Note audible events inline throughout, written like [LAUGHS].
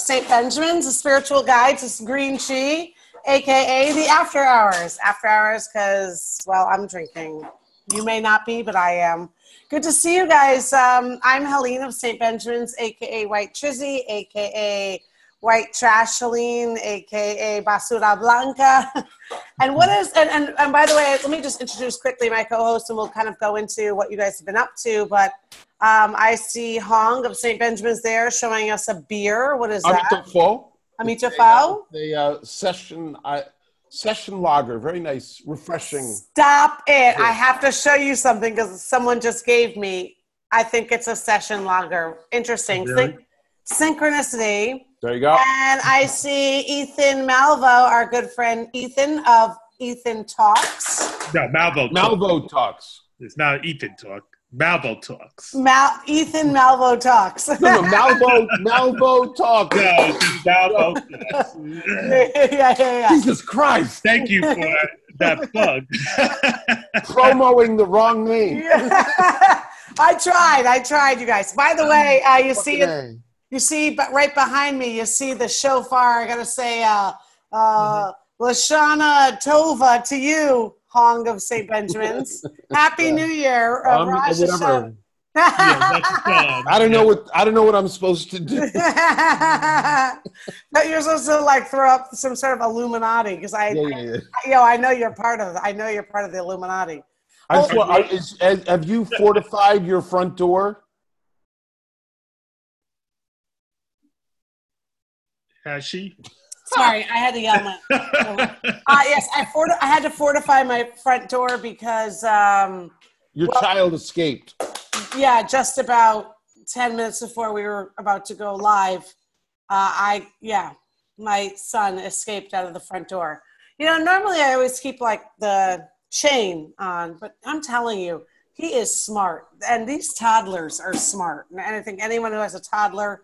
St. Benjamin's, a spiritual guide to green chi, aka the after hours. After hours, because, well, I'm drinking. You may not be, but I am. Good to see you guys. Um, I'm Helene of St. Benjamin's, aka White Trizzy, aka White Trash Helene, aka Basura Blanca. [LAUGHS] and what is, and, and, and by the way, let me just introduce quickly my co host and we'll kind of go into what you guys have been up to. But um, I see Hong of St. Benjamin's there showing us a beer. What is that? Amita Fo. Amita Fo? The uh, session uh, session lager, very nice, refreshing. Stop it. I have to show you something because someone just gave me, I think it's a session lager. Interesting. Really? Syn- synchronicity. There you go. And I see Ethan Malvo, our good friend Ethan of Ethan Talks. No, Malvo. Talk. Malvo talks. It's not Ethan talk. Malvo talks. Mal- Ethan Malvo Talks. No, no, Malvo, Malvo talks. No, Malvo. [LAUGHS] talks. yeah, yeah, yeah. Jesus Christ! Thank you for that plug. [LAUGHS] [LAUGHS] Promoting the wrong name. I tried. I tried, you guys. By the way, uh, you see it. Okay. You see, but right behind me, you see the shofar. I gotta say, uh, uh, Lashana Tova to you, Hong of St. Benjamin's. [LAUGHS] Happy New Year, uh, Um, Rosh whatever. [LAUGHS] yeah, that's. I don't know what I don't know what I'm supposed to do. [LAUGHS] But you're supposed to like throw up some sort of Illuminati because I, Yeah, yeah, yeah. I, yo, I know you're part of. I know you're part of the Illuminati. I just want, I- is, has- have you fortified your front door? Has she? Sorry, I had to yell. My, [LAUGHS] uh, yes, I, forti- I had to fortify my front door because. Um, Your Well- child escaped. yeah, just about 10 minutes before we were about to go live, uh, I, yeah, my son escaped out of the front door. You know, normally I always keep like the chain on, but I'm telling you, he is smart. And these toddlers are smart. And I think anyone who has a toddler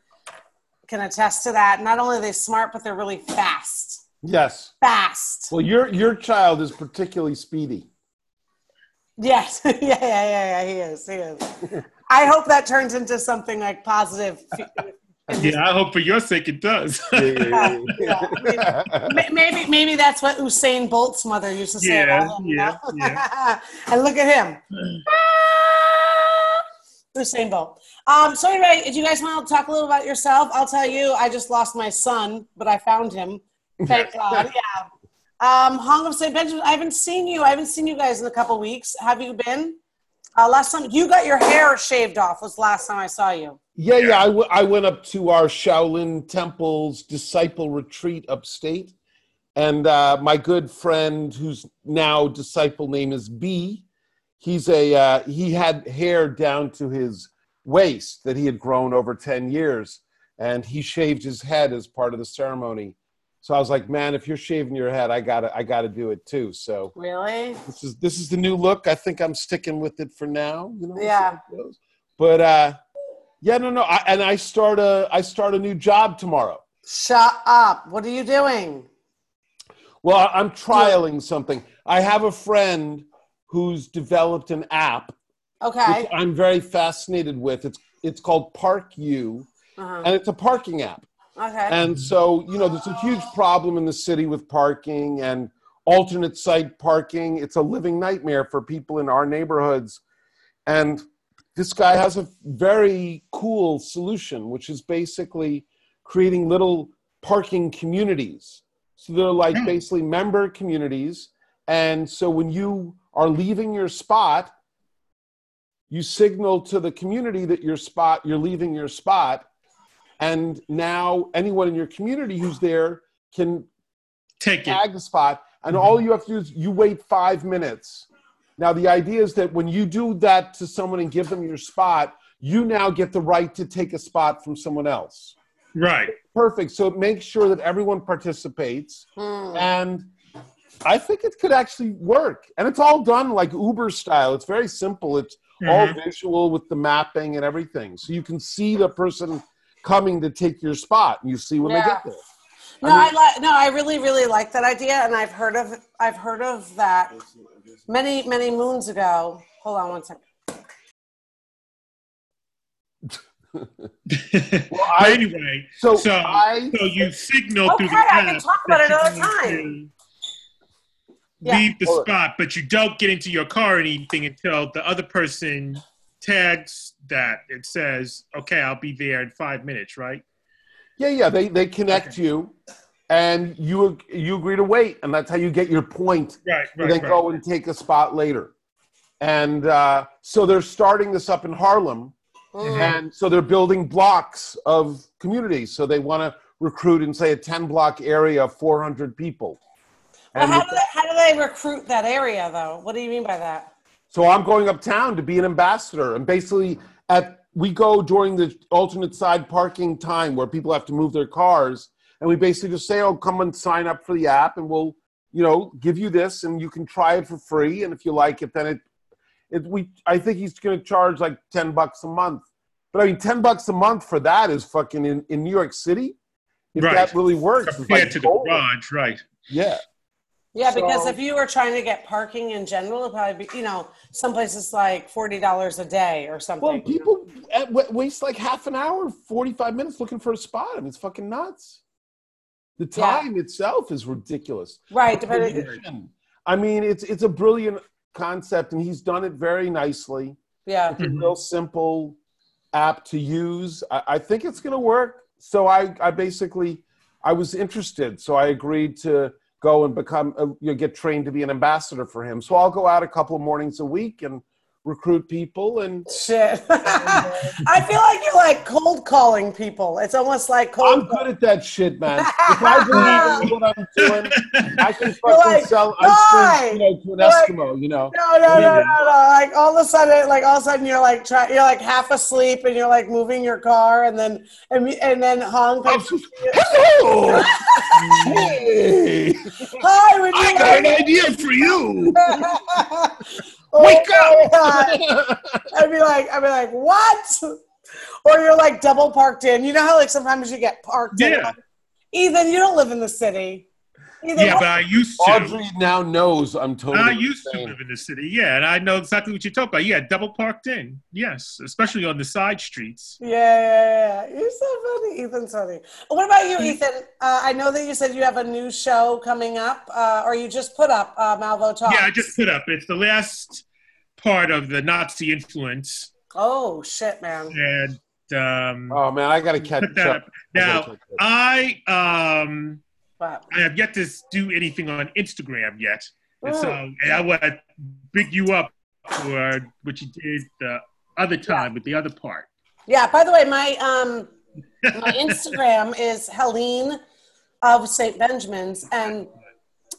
can attest to that. Not only are they smart, but they're really fast. Yes. Fast. Well, your your child is particularly speedy. Yes. [LAUGHS] yeah, yeah, yeah, yeah, he is. He is. [LAUGHS] I hope that turns into something like positive. [LAUGHS] yeah, I hope for your sake it does. Yeah, Yeah, I Ma- maybe maybe that's what Usain Bolt's mother used to say Yeah, about him. you yeah, and look at him, [SIGHS] Usain Bolt. Um, so anyway, do you guys want to talk a little about yourself? I'll tell you, I just lost my son, but I found him. Thank [LAUGHS] God. Yeah. Um, Hong of St. Benjamin. I haven't seen you. I haven't seen you guys in a couple weeks. Have you been? Uh, last time you got your hair shaved off was last time I saw you. yeah, yeah. I, w- I went up to our Shaolin Temple's disciple retreat upstate, and uh, my good friend, whose now disciple name is B, he's a uh, he had hair down to his waist that he had grown over ten years, and he shaved his head as part of the ceremony. So I was like, man, if you're shaving your head, I gotta I gotta do it too. So Really? this is this is the new look. I think I'm sticking with it for now. You know, Yeah. how it goes. But uh, yeah, no, no. I, and I start a I start a new job tomorrow. Shut up. What are you doing? Well, I'm trialing something. I have a friend who's developed an app Okay. which I'm very fascinated with. It's it's called Park U, Uh-huh. and it's a parking app. Okay. And so, you know, there's a huge problem in the city with parking and alternate side parking. It's a living nightmare for people in our neighborhoods. And this guy has a very cool solution, which is basically creating little parking communities. So they're like Hmm. basically member communities. And so when you are leaving your spot, you signal to the community that your spot, you're leaving your spot, and now anyone in your community who's there can Take it. tag the spot, and Mhm. all you have to do is you wait five minutes. Now the idea is that when you do that to someone and give them your spot, you now get the right to take a spot from someone else. Right. Perfect. So it makes sure that everyone participates, Hmm. and I think it could actually work. And it's all done like Uber style. It's very simple. It's all Mhm. visual with the mapping and everything. So you can see the person coming to take your spot, and you see when they get there. No, I I, like. No, I really, really like that idea, and I've heard of. I've heard of that many, many moons ago. Hold on one second. [LAUGHS] [LAUGHS] But I- anyway, So, So- I so you signal through Okay, the I can talk about it that another you're time. Going to Yeah. Leave the Hold on. spot, but you don't get into your car or anything until the other person tags that it says, "Okay, I'll be there in five minutes." Right? yeah, yeah, they they connect you, and you you agree to wait, and that's how you get your point. Right. and then right. go and take a spot later. And uh, so they're starting this up in Harlem, Mm. and so they're building blocks of communities. So they want to recruit in say a ten block area of four hundred people. Well, how do, they, how do they recruit that area, though? What do you mean by that? so I'm going uptown to be an ambassador, and basically at we go during the alternate side parking time where people have to move their cars, and we basically just say, "Oh, come and sign up for the app, and we'll, you know, give you this, and you can try it for free, and if you like it, then it, it we I think he's going to charge like ten bucks a month, but I mean, ten bucks a month for that is fucking in in New York City. If Right. that really works, compared like to the garage, right? yeah. Yeah, because if you were trying to get parking in general, it'd probably be, you know, some places like forty dollars a day or something. Well, people at- wa- waste like half an hour, 45 minutes looking for a spot. I mean, it's fucking nuts. The Yeah. time itself is ridiculous. right? Depending, I mean, it's it's a brilliant concept, and he's done it very nicely. yeah. It's a Mhm. real simple app to use. I, I think it's going to work. So I, I basically, I was interested, so I agreed to go and become, a, you know, get trained to be an ambassador for him. So I'll go out a couple of mornings a week and recruit people and Shit. [LAUGHS] Uh, I feel like you're like cold calling people. It's almost like cold. I'm good at that shit, man. [LAUGHS] If I believe what I'm doing, I can fucking like, sell ice cream you know, to an You're like, Eskimo, you know. No, no, no, no, no. Like all of a sudden, like all of a sudden, you're like try, you're like half asleep, and you're like moving your car, and then and, and then Hong comes. just, Hello! hey! [LAUGHS] Hi, would you I got an idea for you! Oh Wake my up! [LAUGHS] I'd be like, I'd be like, what? Or you're like double parked in. You know how like sometimes you get parked in. Yeah. Ethan, you don't live in the city. Ethan, Yeah, but I used to. Audrey now knows I'm totally I used to live in the city, yeah, and I know exactly what you're talking about. Yeah, double parked in, yes, especially on the side streets. Yeah, yeah, yeah. You're so funny. Ethan's funny. What about you, Ethan? Uh, I know that you said you have a new show coming up, uh, or you just put up uh, Malvo Talk. Yeah, I just put up. It's the last part of the Nazi influence, Oh shit, man. and um, Oh man, I gotta catch up. up. Now, I um, Wow. I have yet to do anything on Instagram yet, and so Mm. and I want to big you up for what you did the other time with the other part. Yeah. By the way, my um, my Instagram [LAUGHS] is Helene of St. Benjamin's, and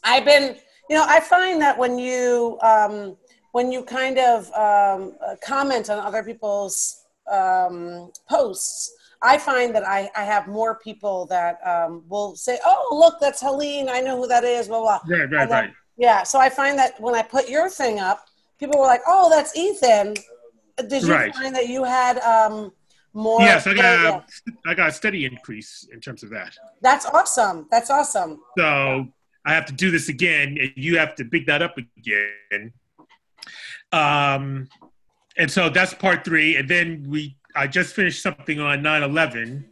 I've been, you know, I find that when you um, when you kind of um, uh, comment on other people's um, posts, I find that I, I have more people that um, will say, "Oh, look, that's Helene. I know who that is." Blah blah. Right, right, then- right. Yeah. So I find that when I put your thing up, people were like, "Oh, that's Ethan." Did you Right. find that you had um, more? Yes, I yeah, got I got a steady increase in terms of that. That's awesome. That's awesome. So I have to do this again, and you have to pick that up again. Um, and so that's part three, and then we I just finished something on 9/11,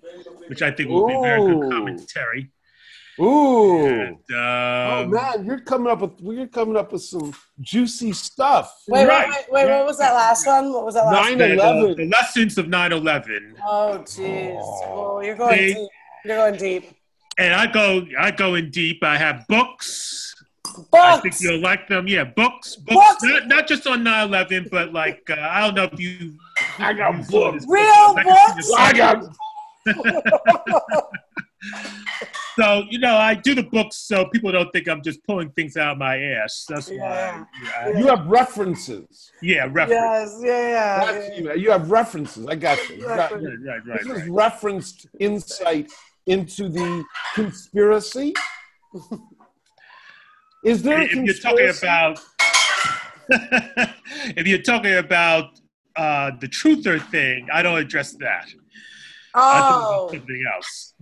which I think will be very good commentary. Ooh. And, Oh um, man, you're coming up with you're coming up with some juicy stuff. Wait, Right. wait, wait, wait. What was that last one? What was that last? Nine- the, the, 9/11. the lessons of 9/11, Oh, jeez. Oh, you're going See? deep. You're going deep. and I go I go in deep. I have books. Books. I think you'll like them. Yeah, books. Books. Books. Not, not just on 9/11, but like uh, I don't know if you. I got you saw this Real book. I can see books? I got [LAUGHS] So you know, I do the books so people don't think I'm just pulling things out of my ass. That's Yeah. why. Yeah, you have references. yeah reference. Yes, yeah, yeah. That's you. You have references. I got you. You got- Right, right, right, This is referenced insight into the conspiracy. Is there a If you're talking about, [LAUGHS] if you're talking about uh, the truther thing, I don't address that. Oh, something else.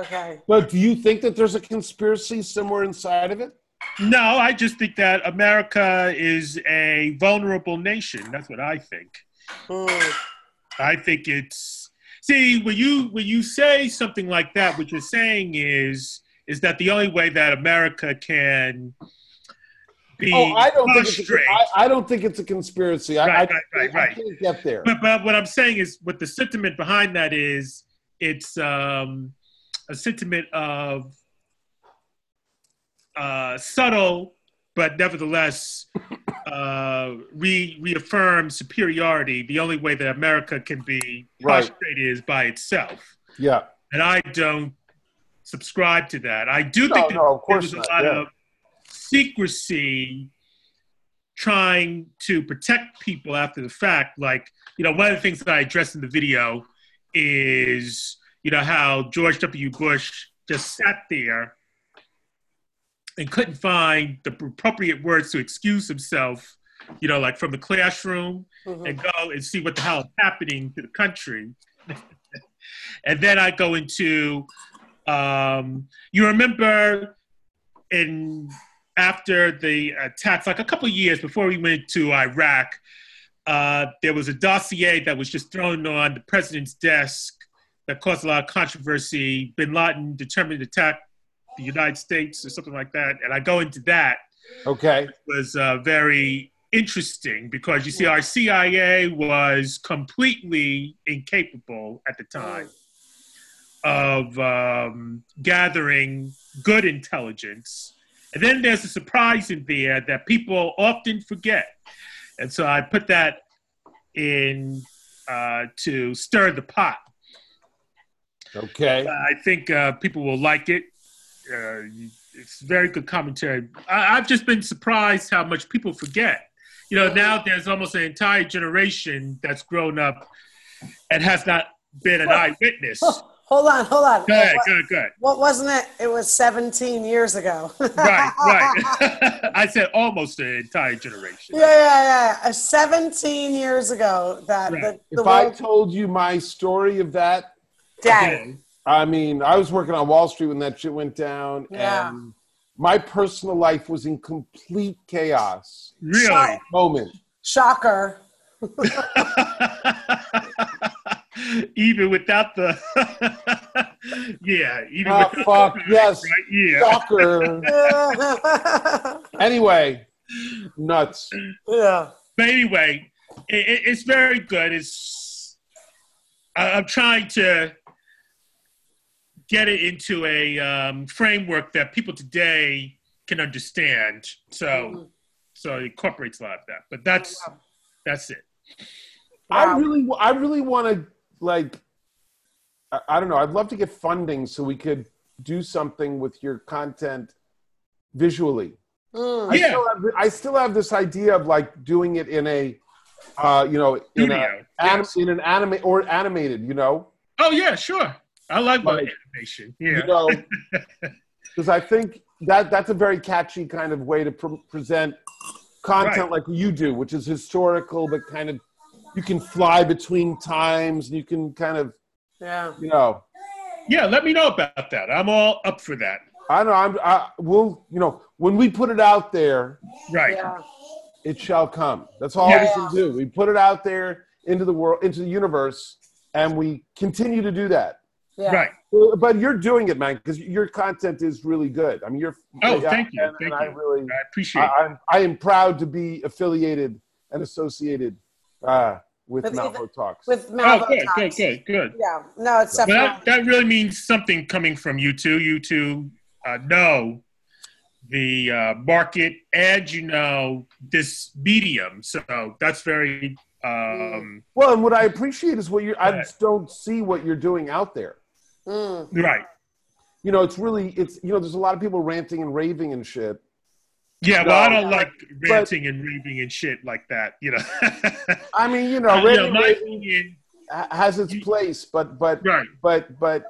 okay. But do you think that there's a conspiracy somewhere inside of it? No, I just think that America is a vulnerable nation. That's what I think. Hmm. I think it's See, when you when you say something like that, what you're saying is is that the only way that America can be Oh, I don't think it's a. I, I don't think it's a conspiracy. I, Right, I, right, right, I can't get there. But, but what I'm saying is, what the sentiment behind that is, it's um, a sentiment of uh, subtle, but nevertheless [LAUGHS] uh, re- reaffirm superiority. The only way that America can be Right. is by itself, Yeah. and I don't subscribe to that. I do No, think that no, of there was a lot yeah. of secrecy trying to protect people after the fact. Like, you know, one of the things that I addressed in the video is, you know, how George W. Bush just sat there and couldn't find the appropriate words to excuse himself, you know, like from the classroom Mhm. and go and see what the hell is happening to the country. [LAUGHS] and then I go into, um, you remember in after the attacks, like a couple of years before we went to Iraq, uh, there was a dossier that was just thrown on the president's desk that caused a lot of controversy. Bin Laden determined to attack the United States or something like that, and I go into that Okay. It was uh, very interesting because you see, our CIA was completely incapable at the time of um, gathering good intelligence. And then there's a surprise in there that people often forget. And so I put that in uh, to stir the pot. Okay. I think uh, people will like it. Uh, it's very good commentary. I, I've just been surprised how much people forget. You know, now there's almost an entire generation that's grown up and has not been an eyewitness. Hold on, hold on. Good, What, good, good. what wasn't it? It was 17 years ago. Right, right. [LAUGHS] [LAUGHS] I said almost an entire generation. Yeah, yeah, yeah. Uh, 17 years ago that Right. the, the If I world told you my story of that, dead. I mean, I was working on Wall Street when that shit went down, Yeah. and my personal life was in complete chaos. Really? Moment. Shocker. [LAUGHS] [LAUGHS] even without the [LAUGHS] yeah, even Ah, without fuck, the, yes. right? Yeah. Soccer. [LAUGHS] anyway, nuts. yeah. But anyway, it, it- it's very good. It's I, I'm trying to get it into a um, framework that people today can understand. So, so it incorporates a lot of that. But that's that's it. I really, I really want to like. I, I don't know. I'd love to get funding so we could do something with your content visually. Mm. I Yeah. still have, I still have this idea of like doing it in a, uh, you know, in, a, Studio. anim, Yes. in an anime or animated, you know, Oh yeah, sure. I like my Like, animation. Yeah. you know, [LAUGHS] because I think that that's a very catchy kind of way to pre- present content like you do, which is historical, but kind of you can fly between times and you can kind of, Yeah. you know, yeah. Let me know about that. I'm all up for that. I know I'm, I will, you know, when we put it out there, Right. Yeah. it shall come. That's all Yeah. we can do. We put it out there into the world, into the universe, and we continue to do that. Yeah. Right. But you're doing it, man, because your content is really good. I mean, you're. Oh, yeah, thank you, And, thank and I you. really, I appreciate. I, it. I'm, I am proud to be affiliated and associated uh, with With Malvo either- Talks. With Oh, Malvo good, good, Talks. good, good. Yeah. No, it's But definitely. that, that really means something coming from you two. You two uh, know the uh, market and you know this medium. So that's very. Um, well, and what I appreciate is what you. I just don't see what you're doing out there. Mm. right. You know, it's really, it's you know, there's a lot of people ranting and raving and shit. Yeah, well, I don't like ranting and raving and shit like that, you know. [LAUGHS] I mean, you know, Uh, you ranting my opinion, has its place, but but right, but but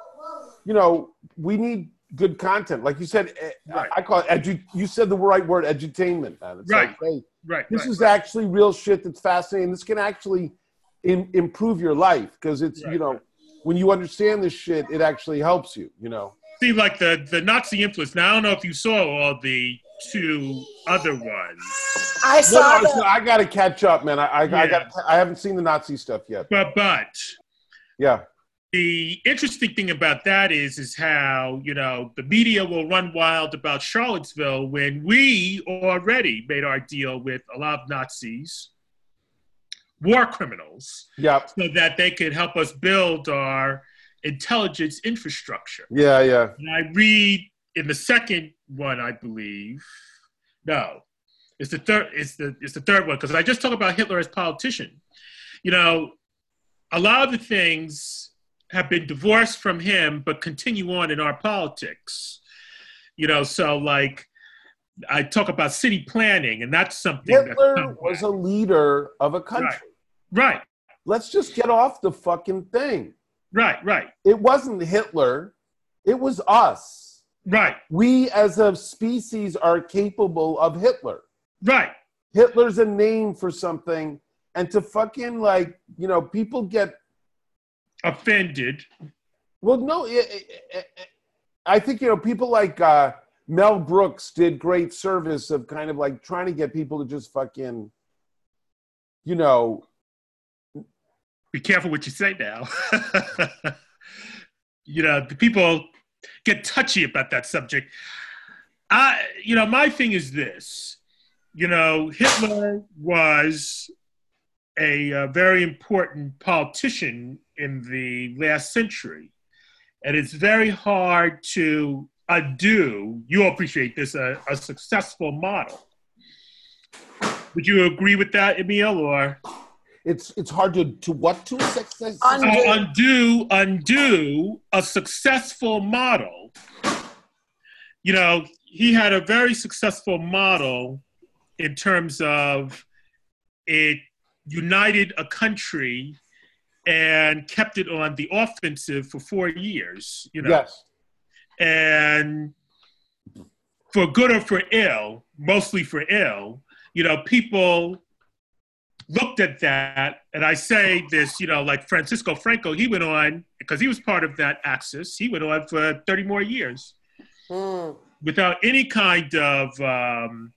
you know we need good content like you said eh, Right. i call it edu- you said the right word edutainment man. It's Right. like, hey, right. this right, is right. actually real shit that's fascinating this can actually in, improve your life because it's you know when you understand this shit it actually helps you you know see like the the Nazi influence. Now I don't know if you saw all the two other ones, I saw no, the, i gotta catch up man i i, I Yeah. got i haven't seen the nazi stuff yet but but yeah the interesting thing about that is is how you know the media will run wild about Charlottesville when we already made our deal with a lot of Nazis, war criminals, Yep. so that they could help us build our intelligence infrastructure. Yeah, yeah. And I read in the second one, I believe. No, it's the third. It's the it's the third one because I just talked about Hitler as politician. You know, a lot of the things have been divorced from him, but continue on in our politics. You know, so like I talk about city planning, and that's something Hitler come was back. a leader of a country. right, Let's just get off the fucking thing. right, right, It wasn't Hitler, it was us. Right, We as a species are capable of Hitler. right. Hitler's a name for something. And to fucking like, you know, people get Offended. Well, no, i i I think you know people like uh, Mel Brooks did great service of kind of like trying to get people to just fucking, you know, be careful what you say now. [LAUGHS] you know, the people get touchy about that subject. I, you know, my thing is this. You know, Hitler was a, uh very important politician in the last century, and it's very hard to undo. You'll appreciate this a, a successful model. Would you agree with that, Emil, or? It's it's hard to to what to success. Un- uh, undo undo a successful model. You know he had a very successful model in terms of it united a country and kept it on the offensive for four years you know. Yes, and for good or for ill, mostly for ill, you know, people looked at that, and I say this, you know, like Francisco Franco, he went on because he was part of that axis. He went on for thirty more years Mm. without any kind of um,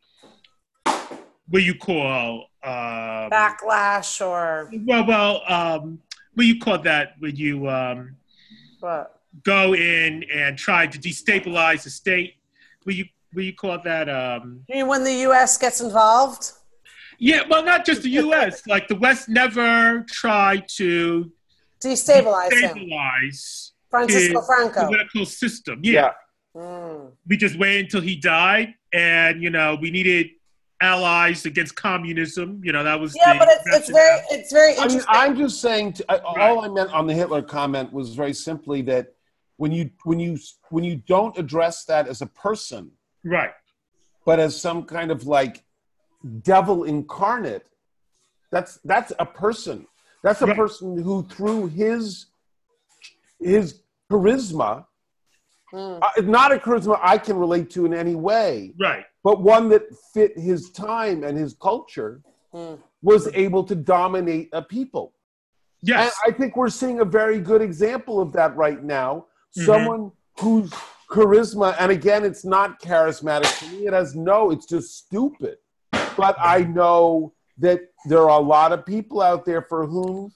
what you call um, Backlash or well, well, um, what you call that when you um, what? go in and try to destabilize the state. Will you will you call that? Um, You mean when the U.S. gets involved? Yeah, well, not just the U.S. like the West never tried to Destabilize destabilize Francisco his Franco. political system. Yeah. yeah. Mm. we just waited until he died, and you know we needed allies against communism. You know that was Yeah, the but it's, it's very it's very I mean, I'm just saying. To, I, All I meant on the Hitler comment was very simply that when you when you when you don't address that as a person, right. but as some kind of like devil incarnate that's that's a person that's a Right. person who through his his charisma Mm. uh, not a charisma i can relate to in any way Right. but one that fit his time and his culture Mm. was able to dominate a people and Yes. I think we're seeing a very good example of that right now. Mhm. Someone whose charisma, and again, it's not charismatic to me. It has no, it's just stupid. But I know that there are a lot of people out there for whom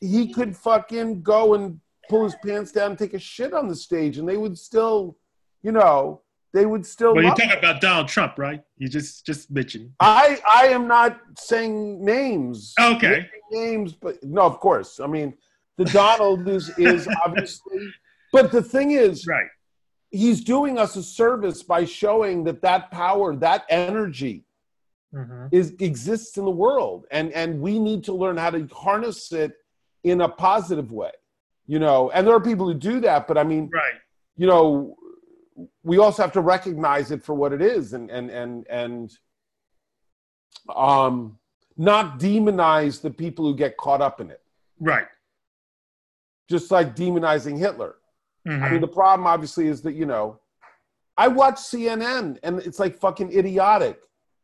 he could fucking go and pull his pants down and take a shit on the stage, and they would still, you know, they would still. well, you're talking about Donald Trump, right? You just just mentioned. I I am not saying names. Okay. Names, but no, of course. I mean, the Donald is is [LAUGHS] obviously, but the thing is, Right. he's doing us a service by showing that that power, that energy, Mhm. is exists in the world, and and we need to learn how to harness it in a positive way. You know, and there are people who do that, but I mean, Right. you know, we also have to recognize it for what it is and and and and um not demonize the people who get caught up in it. Right. Just like demonizing Hitler. I Mhm. mean, the problem obviously is that, you know, I watch CNN and it's like fucking idiotic.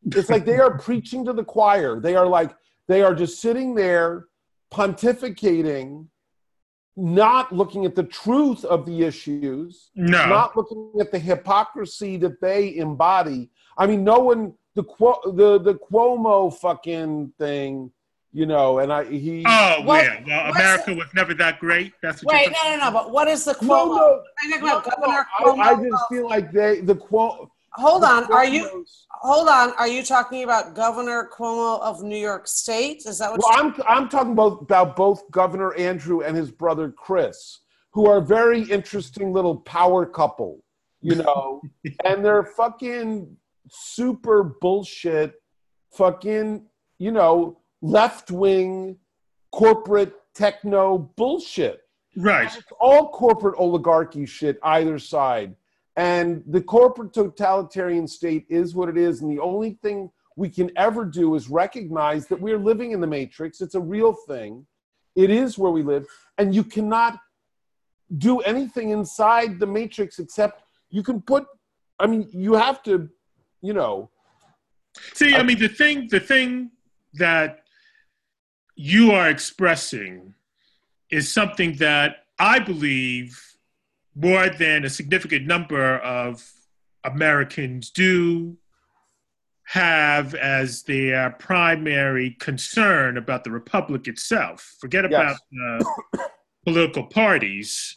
It's like they are preaching to the choir. They are like, they are just sitting there pontificating, not looking at the truth of the issues, No. not looking at the hypocrisy that they embody. I mean, no one the Cuo- the the Cuomo fucking thing. you know, and I he. Oh, What- yeah. Well, what's America was never that great. That's what Wait, you're no, no, no. But what is the no, Cuomo? no, Are you talking about Governor I, Cuomo? I just feel like they the quote. Hold on. Are you? Hold on. Are you talking about Governor Cuomo of New York State? Is that what? Well, you're- I'm I'm talking about about both Governor Andrew and his brother Chris, who are very interesting little power couple, you know, [LAUGHS] and they're fucking super bullshit, fucking you know left wing corporate techno bullshit. right. It's all corporate oligarchy shit either side. And the corporate totalitarian state is what it is. And the only thing we can ever do is recognize that we're living in the matrix. It's a real thing. It is where we live. And you cannot do anything inside the matrix except you can put, I mean, you have to, you know, See, I mean, the thing, the thing that you are expressing is something that I believe more than a significant number of Americans do have as their primary concern about the republic itself. Forget about the political parties.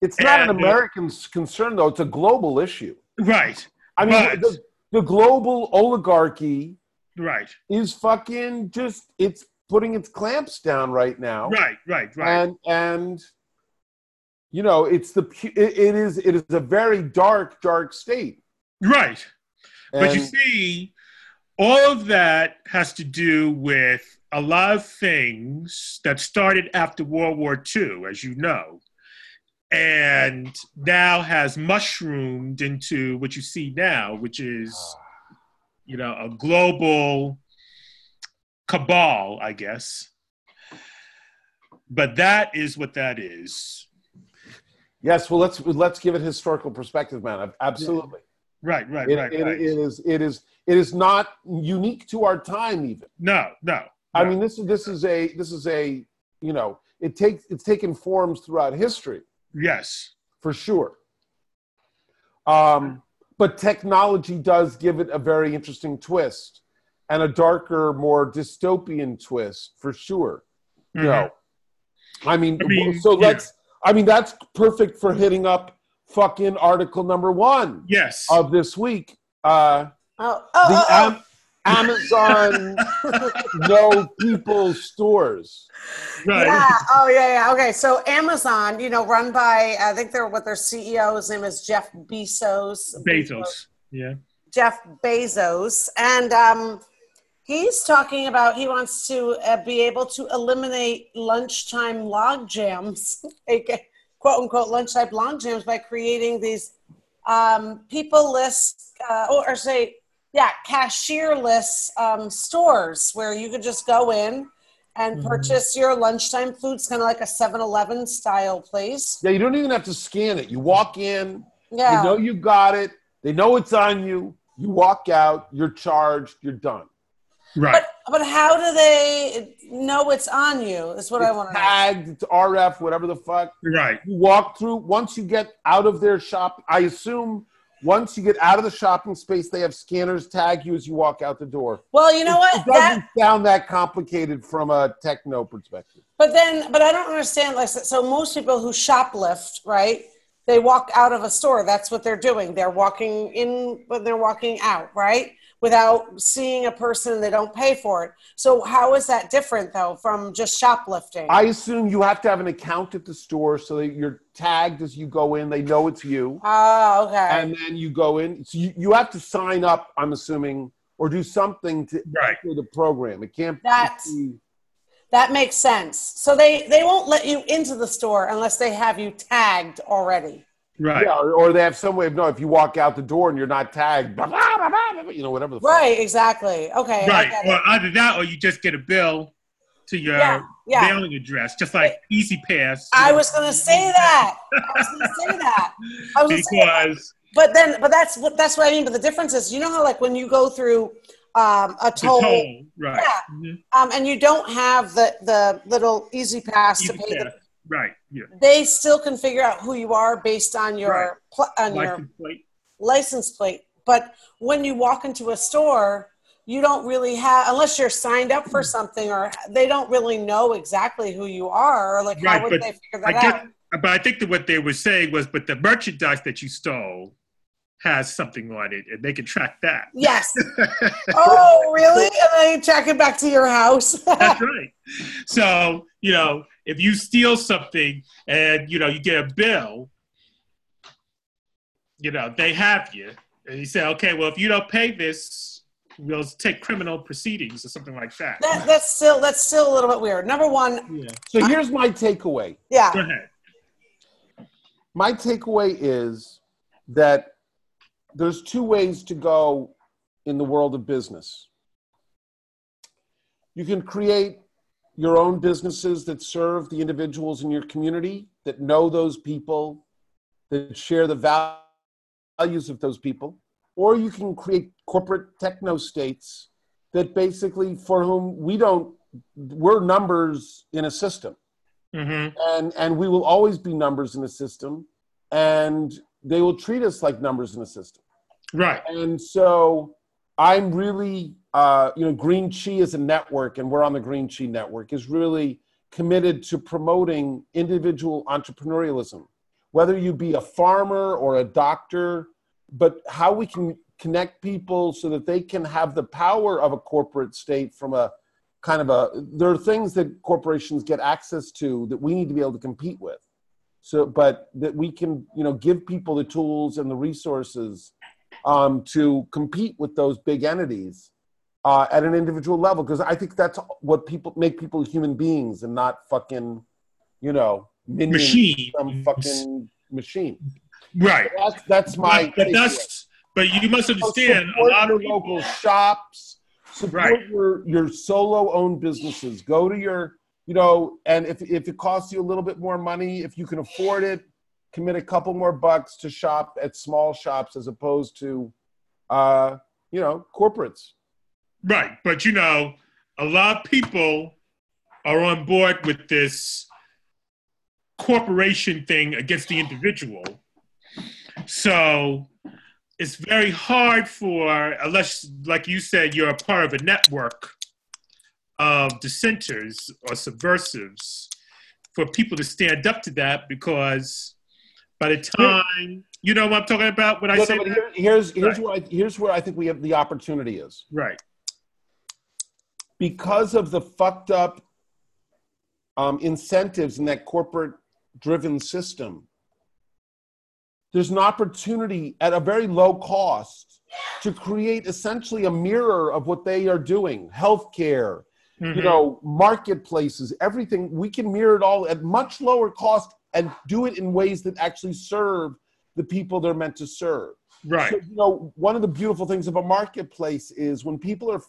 it's not an And, uh, American concern, though. It's a global issue. Right, I mean, But- the, the global oligarchy right, is fucking just it's putting its clamps down right now right, right, right. and and you know it's the it, it is it is a very dark dark state right. But you see, all of that has to do with a lot of things that started after World War II, as you know, and now has mushroomed into what you see now, which is, you know, a global cabal, I guess. But that is what that is. Yes well let's let's give it historical perspective man absolutely Right, right, It- right, it- right. it is it is it is not unique to our time even no, no. i no. mean this is this is a this is a you know it takes it's taken forms throughout history yes. for sure. Um, but technology does give it a very interesting twist and a darker, more dystopian twist for sure. You know, I mean, Mm-hmm. I mean, so yeah. let's. I mean, that's perfect for hitting up fucking article number one Yes. of this week. Uh, oh, oh, the oh, oh. Am- Amazon [LAUGHS] no people stores. right. Yeah. Oh, yeah, yeah. Okay. So Amazon, you know, run by I think they're what their CEO. His name is Jeff Bezos. Bezos. Yeah. Jeff Bezos, and um, he's talking about he wants to uh, be able to eliminate lunchtime log jams, [LAUGHS] aka quote unquote lunchtime log jams, by creating these um, people list uh, or, or say yeah cashierless um, stores where you could just go in and Mhm. purchase your lunchtime foods, kind of like a 7-Eleven style place. Yeah, you don't even have to scan it. You walk in, Yeah. They know you got it. They know it's on you. You walk out. You're charged. You're done. Right. But but how do they know it's on you? Is what I want to know. tagged. It's RF. Whatever the fuck. right. You walk through. Once you get out of their shop, I assume once you get out of the shopping space, they have scanners tag you as you walk out the door. Well, you know It what? doesn't That, sound that complicated from a techno perspective. but then, but I don't understand. Like, so most people who shoplift, right? They walk out of a store. That's what they're doing. They're walking in, but they're walking out, right? Without seeing a person, they don't pay for it. So how is that different though from just shoplifting? I assume you have to have an account at the store so that you're tagged as you go in. They know it's you. oh, okay. and then you go in. So you, you have to sign up, I'm assuming, or do something to Right. enter the program. It can't That's- be. that makes sense. So they they won't let you into the store unless they have you tagged already. Right. Yeah, or, or they have some way of knowing if you walk out the door and you're not tagged, blah, blah, blah, blah, blah, you know, whatever the fuck. Right, exactly. Okay. Right. get it. Or either that or you just get a bill to your Yeah, yeah. mailing address, just like E-ZPass. I was going to say that. I was going to say that. I was gonna say that. because But then, but that's what that's what I mean. But the difference is, you know how like when you go through um, a toll, toll, right. Yeah. Mhm. um, and you don't have the the little E-ZPass Easy to pay, the, Right. Yeah. they still can figure out who you are based on your Right. pl- on your License plate. license plate. But when you walk into a store, you don't really have unless you're signed up for hmm. something or they don't really know exactly who you are or like Right, how would they figure I that out but I think that what they were saying was, but the merchandise that you stole has something on it, and they can track that. yes [LAUGHS] oh really and then you track it back to your house That's [LAUGHS] right. So you know, if you steal something and you know you get a bill, you know they have you, and you say, okay, well if you don't pay this, we'll take criminal proceedings or something like that. that, that's still that's still a little bit weird number one Yeah. So here's my takeaway. yeah Go ahead. My takeaway is that there's two ways to go in the world of business. You can create your own businesses that serve the individuals in your community, that know those people, that share the values of those people, or you can create corporate techno states that basically, for whom we don't, we're numbers in a system. Hmm and and we will always be numbers in a system and they will treat us like numbers in a system. Right. and so i'm really uh, you know green chi is a network and we're on the green chi network is really committed to promoting individual entrepreneurialism. Whether you be a farmer or a doctor but how we can connect people so that they can have the power of a corporate state from a kind of a there are things that corporations get access to that we need to be able to compete with. So but that we can you know give people the tools and the resources um, to compete with those big entities uh, at an individual level because i think that's what people make people human beings and not fucking you know Machine. some fucking machine Right. that's that's my but, but that's but you must So understand a lot of people, local shops support Right. your your solo owned businesses go to your you know and if, if it costs you a little bit more money if you can afford it commit a couple more bucks to shop at small shops as opposed to uh you know corporates right. But you know, a lot of people are on board with this corporation thing against the individual. So it's very hard for, unless, like you said, you're a part of a network of dissenters or subversives, for people to stand up to that because by the time, you know what I'm talking about when I say here- here's here's Right. where I, here's where I think we have the opportunity is Right. Because of the fucked up um, incentives in that corporate driven system, there's an opportunity at a very low cost to create essentially a mirror of what they are doing healthcare, you Mhm. know, marketplaces, everything. We can mirror it all at much lower cost and do it in ways that actually serve the people they're meant to serve. right. So, you know, one of the beautiful things of a marketplace is when people are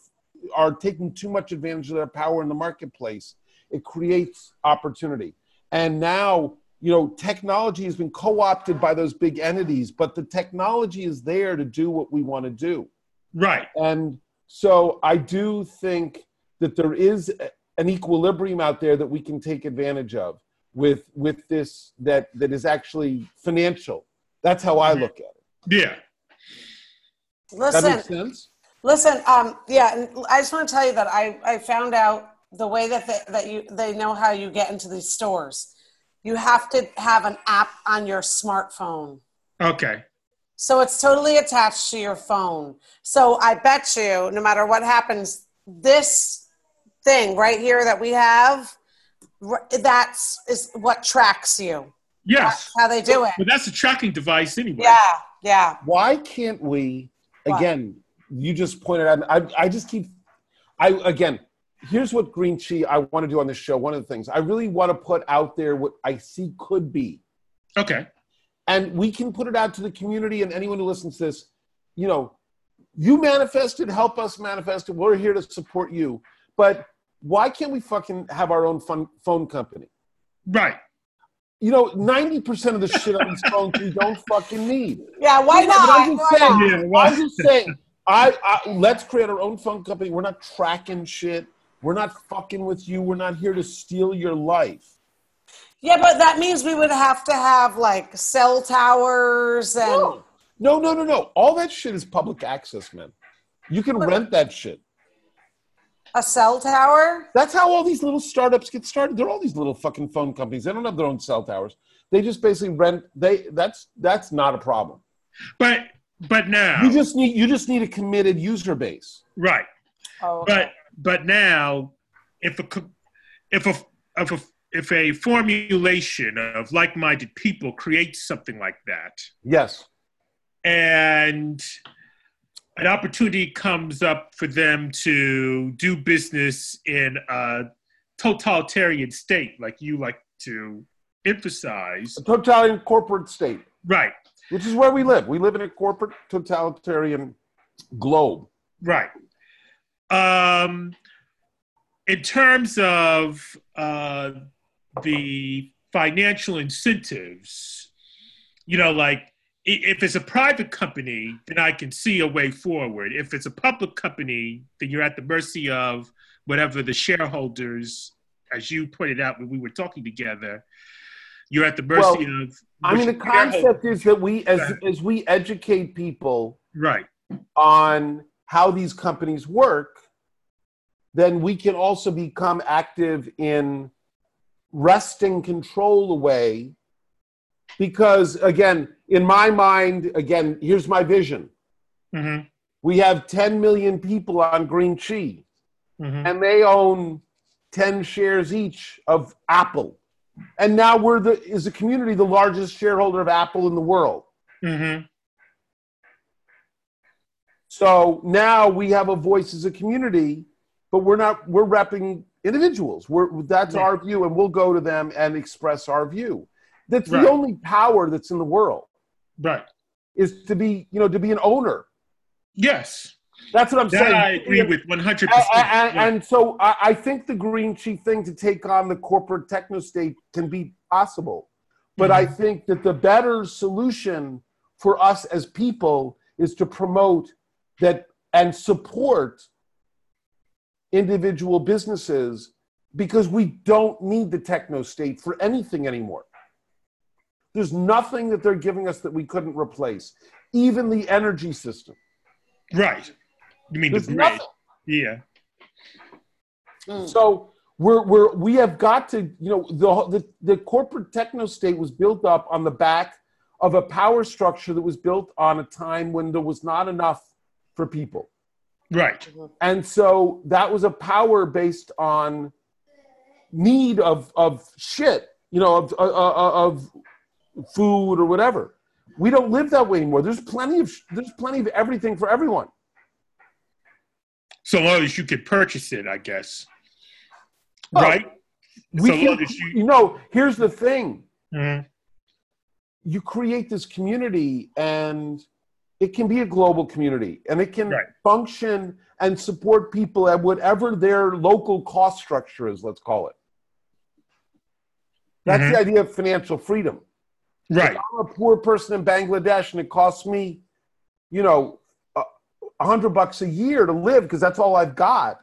are taking too much advantage of their power in the marketplace, it creates opportunity. And now, you know, technology has been co-opted by those big entities, but the technology is there to do what we want to do. Right. And so I do think that there is an equilibrium out there that we can take advantage of with with this that that is actually financial. That's how I mm-hmm. look at it. Yeah. That listen makes sense? Listen, um, yeah, and I just want to tell you that I, I found out the way that they, that you they know how you get into these stores. You have to have an app on your smartphone. Okay. So it's totally attached to your phone. So I bet you, no matter what happens, this thing right here that we have, that's is what tracks you. Yes. That's how they do it. But that's a tracking device anyway. Yeah, yeah. why can't we Why? again you just pointed out I, I just keep i again here's what green chi i want to do on this show one of the things i really want to put out there what i see could be Okay. and we can put it out to the community and anyone who listens to this you know you manifested help us manifest it we're here to support you but why can't we fucking have our own fun, phone company Right. you know 90% of the shit on these [LAUGHS] phones we don't fucking need Yeah, why Yeah, not? I'm just Why saying. Yeah, why- I'm just saying, I, I let's create our own phone company. We're not tracking shit. We're not fucking with you. We're not here to steal your life. Yeah, but that means we would have to have like cell towers and No, no, no, no, no. All that shit is public access, man. You can rent that shit. A cell tower? That's how all these little startups get started. They're all these little fucking phone companies. They don't have their own cell towers. They just basically rent. They that's that's not a problem. But but now You just need you just need a committed user base. right. Oh, okay. But but now if a if a if a if a formulation of like-minded people creates something like that, Yes. and an opportunity comes up for them to do business in a totalitarian state, like you like to emphasize, A totalitarian corporate state, right? Which is where we live. We live in a corporate totalitarian globe. Right. Um, in terms of uh, the financial incentives, you know, like if it's a private company, then I can see a way forward. If it's a public company, then you're at the mercy of whatever the shareholders, as you pointed out when we were talking together, you're at the mercy of. I mean, the concept is that we, as Right. as we educate people Right. on how these companies work, then we can also become active in wresting control away. Because again, in my mind, again, here's my vision. hmm We have 10 million people on Green Chi, hmm and they own 10 shares each of Apple. And now we're the is the community the largest shareholder of Apple in the world. hmm So now we have a voice as a community, but we're not we're repping individuals. We're that's Yeah. our view, and we'll go to them and express our view. That's Right. the only power that's in the world Right. is to be you know to be an owner. Yes. That's what I'm That saying. I agree with 100%. A- a- And, so I, I think the green chief thing to take on the corporate techno state can be possible. But I Mm-hmm. think that the better solution for us as people is to promote that and support individual businesses because we don't need the techno state for anything anymore. There's nothing that they're giving us that we couldn't replace, even the energy system. right. You mean There's the grid? nothing. Yeah. So we're we're we have got to you know the the, the corporate techno state was built up on the back of a power structure that was built on a time when there was not enough for people. Right. And so that was a power based on need of of shit, you know, of uh, uh, of food or whatever. We don't live that way anymore. There's plenty of there's plenty of everything for everyone. So long as you could purchase it, I guess. Oh, right? We So can, long as you- you know, here's the thing. Mhm. you create this community and it can be a global community and it can Right. function and support people at whatever their local cost structure is let's call it that's Mhm. the idea of financial freedom Right. if i'm a poor person in bangladesh and it costs me you know a a hundred bucks a year to live because that's all i've got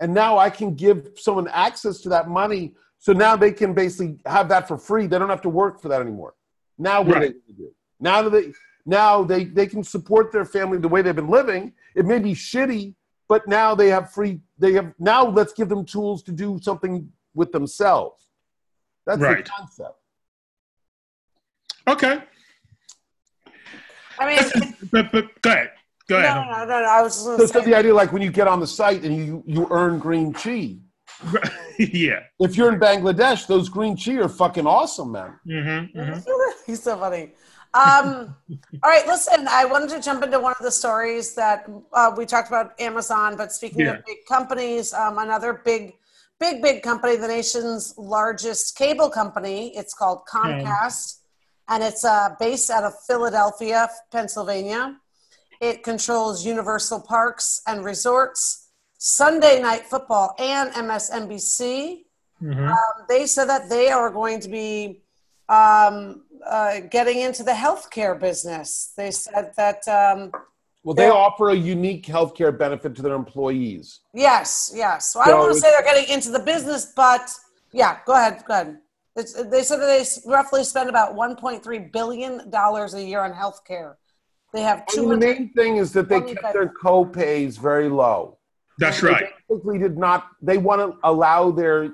and now i can give someone access to that money so now they can basically have that for free they don't have to work for that anymore now what are they Right. going to do now that they now they they can support their family the way they've been living it may be shitty but now they have free they have now let's give them tools to do something with themselves that's Right. the concept Okay. I mean, But, but go ahead. Go no, ahead. no, no, no. I was just so, going so the idea like when you get on the site and you you earn green chi [LAUGHS] yeah. if you're in bangladesh those green chi are fucking awesome man Mm-hmm, mm-hmm. [LAUGHS] he's so funny. Um, [LAUGHS] all right, listen, I wanted to jump into one of the stories that uh, we talked about Amazon, but speaking Yeah. of big companies, um, another big, big, big company, the nation's largest cable company, it's called Comcast, and it's uh, based out of Philadelphia, Pennsylvania. It controls Universal Parks and Resorts, Sunday Night Football, and MSNBC Mm-hmm. um, they said that they are going to be um, uh, getting into the healthcare business. They said that um, well they offer a unique healthcare benefit to their employees yes, yes. So I don't want to say they're getting into the business, but yeah, go ahead, go ahead. It's, they said that they roughly spend about 1.3 billion dollars a year on healthcare. They have I mean, the main thing is that they kept their co-pays very low That's right. They right. basically did not. They want to allow their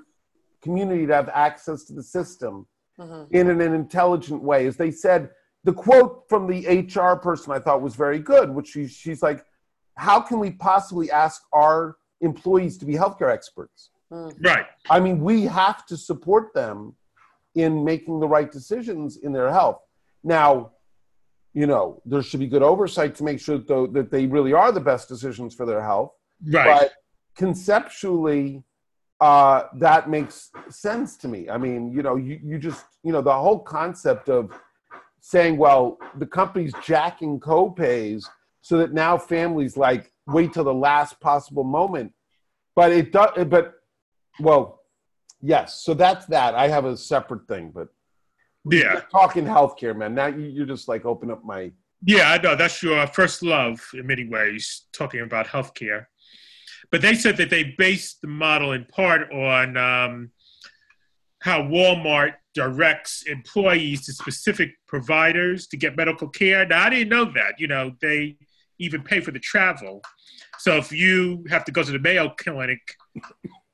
community to have access to the system Mhm. in an, an intelligent way. As they said, the quote from the HR person I thought was very good, which she, she's like, "How can we possibly ask our employees to be healthcare experts? Right. I mean, we have to support them in making the right decisions in their health. Now, you know, there should be good oversight to make sure though that they really are the best decisions for their health. Right. But conceptually, uh, that makes sense to me. I mean, you know, you, you just, you know, the whole concept of saying, well, the company's jacking co-pays so that now families like wait till the last possible moment. But it does, but, well, yes. So that's that. I have a separate thing, but yeah. talking healthcare, man. Now you, you just like open up my, Yeah, I know. That's your first love in many ways, talking about healthcare. But they said that they based the model in part on um, how Walmart directs employees to specific providers to get medical care. Now, I didn't know that. You know, they even pay for the travel. So if you have to go to the Mayo Clinic,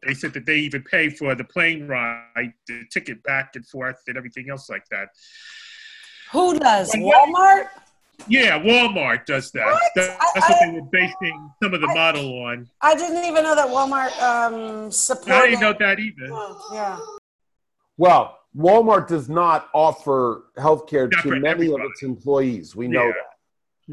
they said that they even pay for the plane ride, the ticket back and forth, and everything else like that. Who does? Well, Walmart? Yeah, Walmart does that. What? That- I- That's what I- they were basing some of the I- model on. I didn't even know that Walmart um, I didn't know that either. Oh, yeah. well, Walmart does not offer healthcare Not to many everybody. of its employees. We know Yeah. that.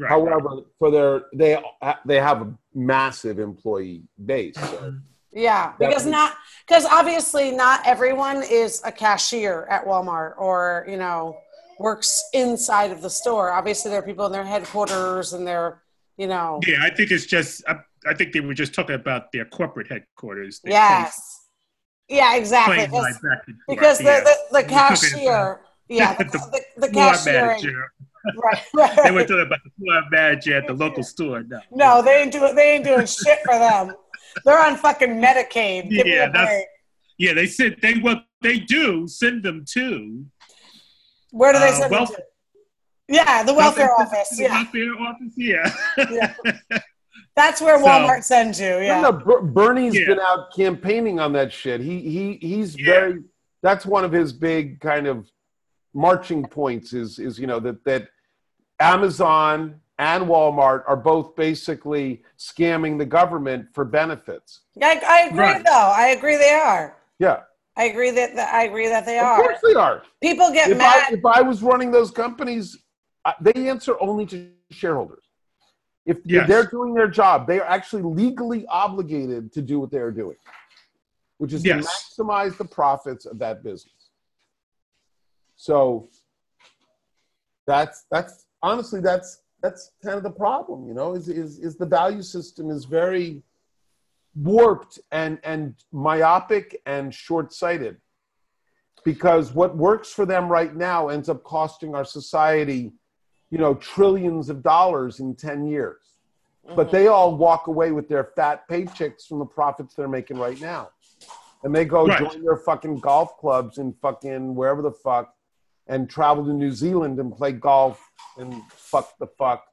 Right. However, for their they they have a massive employee base. So. Yeah, because not because obviously not everyone is a cashier at Walmart or you know works inside of the store. Obviously, there are people in their headquarters and their you know yeah, I think it's just. I, I think they were just talking about their corporate headquarters. They yes, yeah, exactly. Because, ride back and forth, because yeah. the, the, the We're talking about cashier, yeah, [LAUGHS] the, the the, cashier, manager. [LAUGHS] right, right. [LAUGHS] They were talking about the floor manager at the local store. No, No, they ain't doing they ain't doing shit for them. They're on fucking Medicaid. Give me Yeah, a that's- break. Yeah, they said they what they do send them to Where do they uh, send welf- them to? Yeah, the welfare office. The Yeah, welfare office. Yeah. Yeah. [LAUGHS] that's where So- Walmart sends you. No, Yeah. no, Ber- Bernie's Yeah. been out campaigning on that shit. He he he's Yeah. very. That's one of his big kind of marching points. Is is you know that that Amazon and Walmart are both basically scamming the government for benefits. I, I agree Right. though. I agree they are. Yeah, I agree that, that I agree that they of are. course they are. People get If I, mad. if I was running those companies, they answer only to shareholders. If Yes. they're doing their job, they are actually legally obligated to do what they are doing, which is Yes. to maximize the profits of that business. So that's that's honestly that's that's kind of the problem, you know, is is is the value system is very warped and and myopic and short-sighted. Because what works for them right now ends up costing our society you know trillions of dollars in 10 years. But mm-hmm. they all walk away with their fat paychecks from the profits they're making right now. And they go Right. join their fucking golf clubs in fucking wherever the fuck and travel to new zealand and play golf and fuck the fuck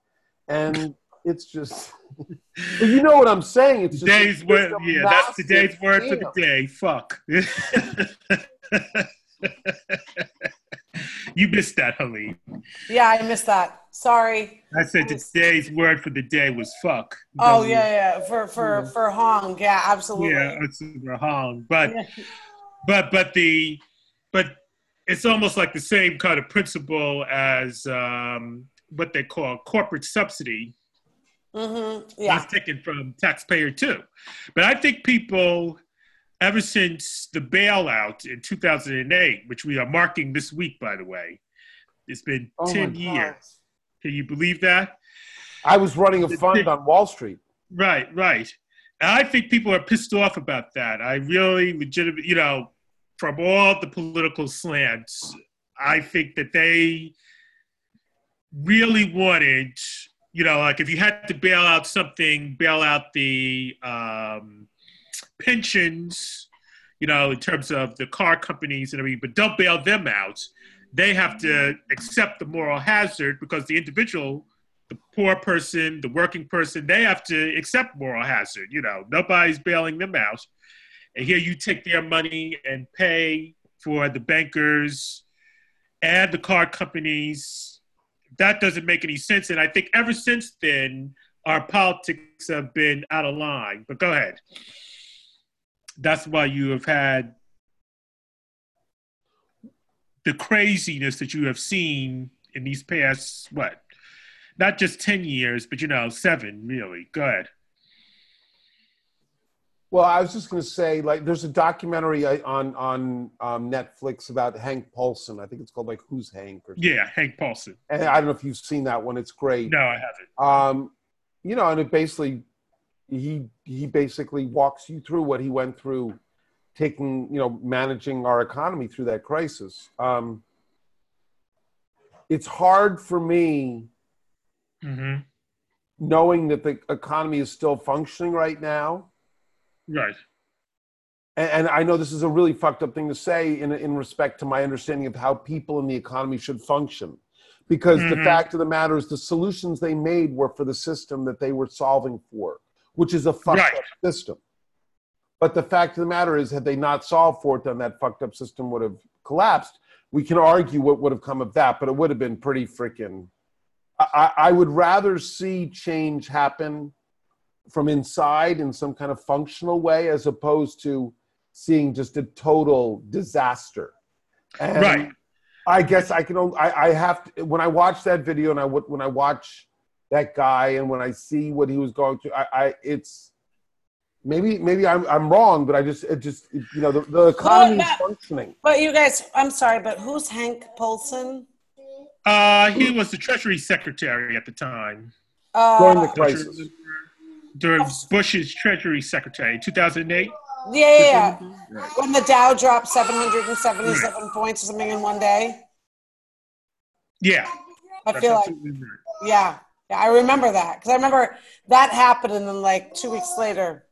and it's just [LAUGHS] but you know what i'm saying it's just Today's it's word, a yeah, that's today's word for the day. Fuck. [LAUGHS] you missed that, Halim. Yeah, I missed that. Sorry. I said today's word for the day was fuck. Oh Doesn't- yeah, yeah. For for for Hong. Yeah, absolutely. yeah, it's Hong, But but but the but it's almost like the same kind of principle as um, what they call corporate subsidy. Mhm. Yeah. That's taken from taxpayer too. But I think people, ever since the bailout in 2008, which we are marking this week, by the way, it's been Oh 10 God. years. Can you believe that? i was running a fund on wall street Right, right. And I think people are pissed off about that. I really legitimate, you know, from all the political slants, I think that they really wanted, you know, like if you had to bail out something, bail out the um, pensions, you know, in terms of the car companies and everything, but don't bail them out. They have to accept the moral hazard because the individual the poor person, the working person, they have to accept moral hazard. You know, nobody's bailing them out. And here you take their money and pay for the bankers and the car companies. That doesn't make any sense. And I think ever since then, our politics have been out of line. But go ahead. That's why you have had the craziness that you have seen in these past, what, not just 10 years, but you know, seven, really. Go ahead. Well, I was just going to say, like, there's a documentary on on um, Netflix about Hank Paulson. I think it's called like "Who's Hank?" or something. yeah, Hank Paulson. And I don't know if you've seen that one. It's great. No, I haven't. Um, you know, and it basically he he basically walks you through what he went through, taking you know managing our economy through that crisis. Um, it's hard for me, mm-hmm. knowing that the economy is still functioning right now Right. And, and I know this is a really fucked up thing to say in, in respect to my understanding of how people in the economy should function. Because mm-hmm. the fact of the matter is, the solutions they made were for the system that they were solving for, which is a fucked right. up system. But the fact of the matter is, had they not solved for it, then that fucked up system would have collapsed. We can argue what would have come of that, but it would have been pretty freaking. I, I would rather see change happen from inside in some kind of functional way as opposed to seeing just a total disaster. And right. I guess I can only, I, I have to, when I watch that video and I when I watch that guy and when I see what he was going through, I, I it's maybe maybe I'm I'm wrong, but I just it just you know the, the economy is functioning. But you guys, I'm sorry, but who's Hank Paulson? Uh, he was the Treasury Secretary at the time. Uh, During the crisis during Bush's Treasury Secretary, 2008. Yeah, yeah, yeah. When the Dow dropped 777 right. points or something in one day. Yeah. I feel like, yeah. Yeah, I remember that because I remember that happened, and then like two weeks later,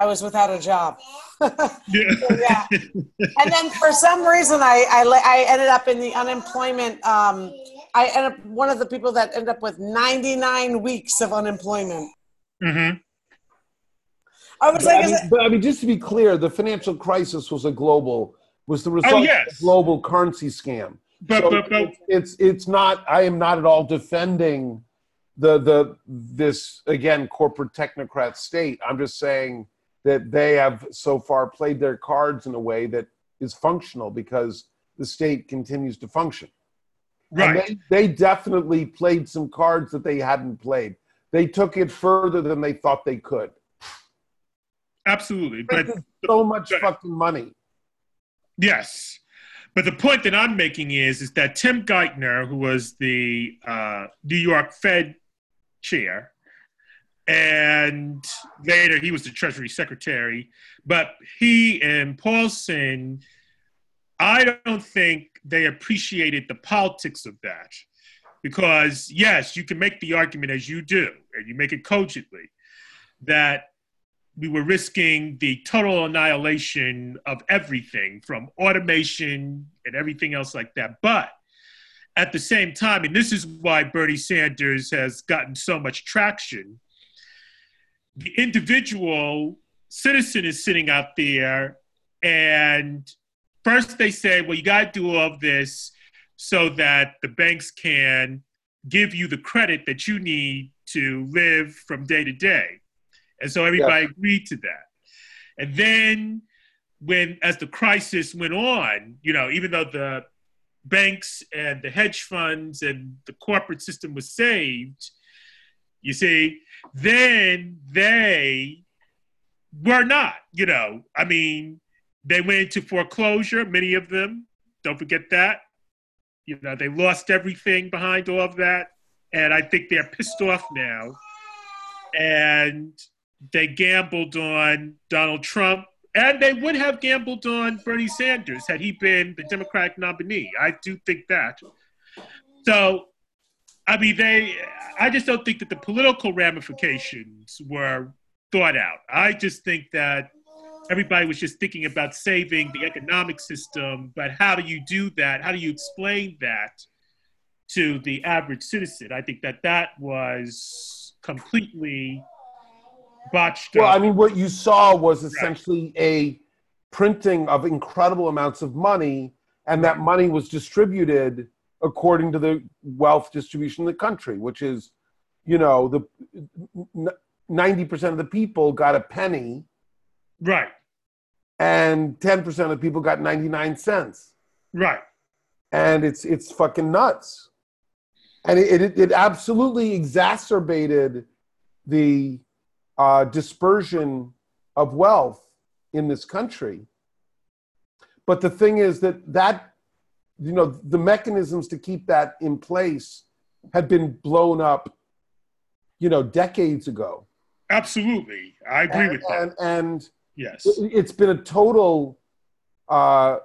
I was without a job. [LAUGHS] yeah. so, yeah. And then for some reason, I, I I ended up in the unemployment. Um, I ended up one of the people that ended up with 99 weeks of unemployment. Mm-hmm. I was but, like, I mean, but I mean, just to be clear, the financial crisis was a global was the result oh, yes. of a global currency scam. But, so but, but it's it's not. I am not at all defending the the this again corporate technocrat state. I'm just saying that they have so far played their cards in a way that is functional because the state continues to function. Right. And they, they definitely played some cards that they hadn't played they took it further than they thought they could. Absolutely, but so much but, fucking money. Yes, but the point that I'm making is is that Tim Geithner, who was the uh, New York Fed chair, and later he was the Treasury Secretary, but he and Paulson, I don't think they appreciated the politics of that because yes, you can make the argument as you do, and you make it cogently, that we were risking the total annihilation of everything from automation and everything else like that. But at the same time, and this is why Bernie Sanders has gotten so much traction, the individual citizen is sitting out there, and first they say, well, you got to do all of this so that the banks can give you the credit that you need to live from day to day. And so everybody yeah. agreed to that. And then when as the crisis went on, you know, even though the banks and the hedge funds and the corporate system was saved, you see, then they were not, you know. I mean, they went into foreclosure, many of them. Don't forget that. You know, they lost everything behind all of that. And I think they're pissed off now. And they gambled on Donald Trump. And they would have gambled on Bernie Sanders had he been the Democratic nominee. I do think that. So, I mean, they, I just don't think that the political ramifications were thought out. I just think that everybody was just thinking about saving the economic system, but how do you do that? How do you explain that to the average citizen. I think that that was completely botched Well, up. I mean, what you saw was essentially a printing of incredible amounts of money, and that money was distributed according to the wealth distribution in the country, which is, you know, the ninety percent of the people got a penny, right, and ten percent of people got ninety nine cents, right. and it's it's fucking nuts, and it it, it absolutely exacerbated the uh, dispersion of wealth in this country. But the thing is that that you know the mechanisms to keep that in place had been blown up, you know, decades ago. Absolutely, I agree and, with that. and, and yes, it- it's been a total, uh,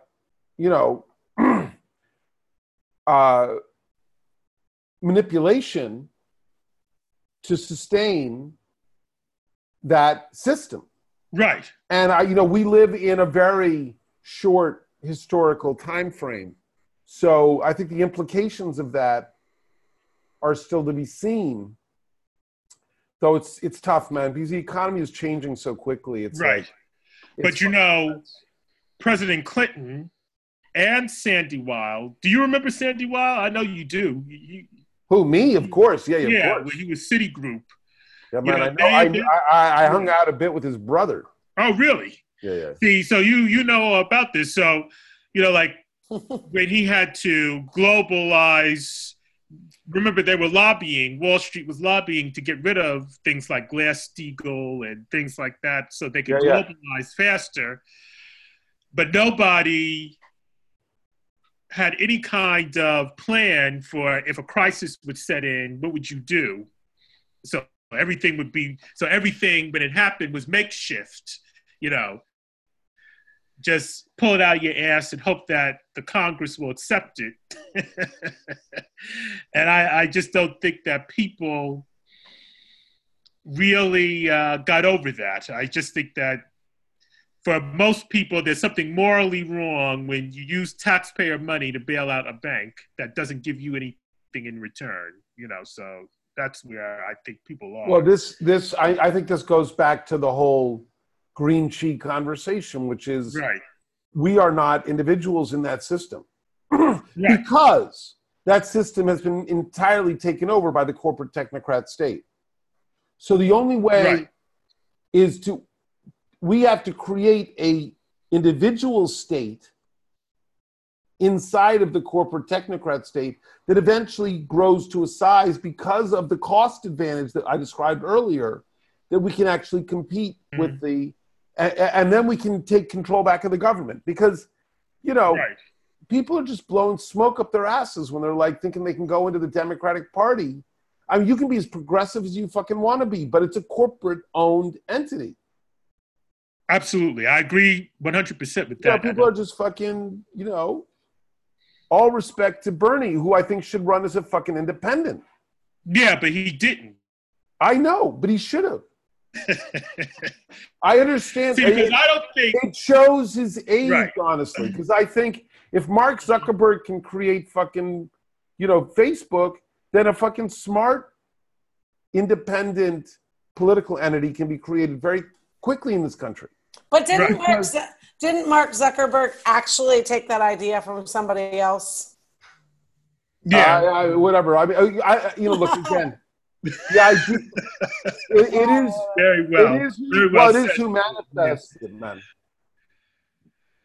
you know, [CLEARS THROAT] uh, manipulation to sustain that system. right. And I, you know, we live in a very short historical time frame, so I think the implications of that are still to be seen. Though it's it's tough, man, because the economy is changing so quickly. It's Right. like, But you know-. President Clinton and Sandy Weill. Do you remember Sandy Weill? I know you do. You- you- who me? Of course, yeah, yeah, yeah, of when course. he was Citigroup. Yeah, you man, know, I know. I, they- I, I, I hung out a bit with his brother. Oh, really? Yeah, yeah. See, so you you know about this. So, you know, like [LAUGHS] when he had to globalize. Remember, they were lobbying. Wall Street was lobbying to get rid of things like Glass Steagall and things like that, so they could Yeah, yeah. globalize faster. But nobody had any kind of plan for if a crisis would set in, what would you do? So everything would be so everything when it happened was makeshift, you know. Just pull it out of your ass and hope that the Congress will accept it. [LAUGHS] and I, I just don't think that people really uh, got over that. I just think that for most people, there's something morally wrong when you use taxpayer money to bail out a bank that doesn't give you anything in return. You know, so that's where I think people are. Well, this, this, I, I think this goes back to the whole green sheet conversation, which is right, we are not individuals in that system [CLEARS THROAT] right, because that system has been entirely taken over by the corporate technocrat state. So the only way Right. is to we have to create a individual state inside of the corporate technocrat state that eventually grows to a size because of the cost advantage that I described earlier that we can actually compete with mm-hmm. the and, and then we can take control back of the government because you know right. people are just blowing smoke up their asses when they're like thinking they can go into the Democratic Party. I mean, you can be as progressive as you fucking want to be, but it's a corporate owned entity. Absolutely, I agree 100 percent with You know, that. people are just fucking, you know, all respect to Bernie, who I think should run as a fucking independent. yeah, but he didn't. I know, but he should have. I understand. See, because I don't think it shows his age, Right. honestly. Because I think if Mark Zuckerberg can create fucking, you know, Facebook, then a fucking smart, independent political entity can be created very quickly in this country. But didn't Right. Mark, Zu- didn't Mark Zuckerberg actually take that idea from somebody else? yeah, I, I, whatever. I mean, I, I, you know, look again. Yeah, I do. It, it [LAUGHS] is. very well. it is. very well, well it is said. who manifested, man.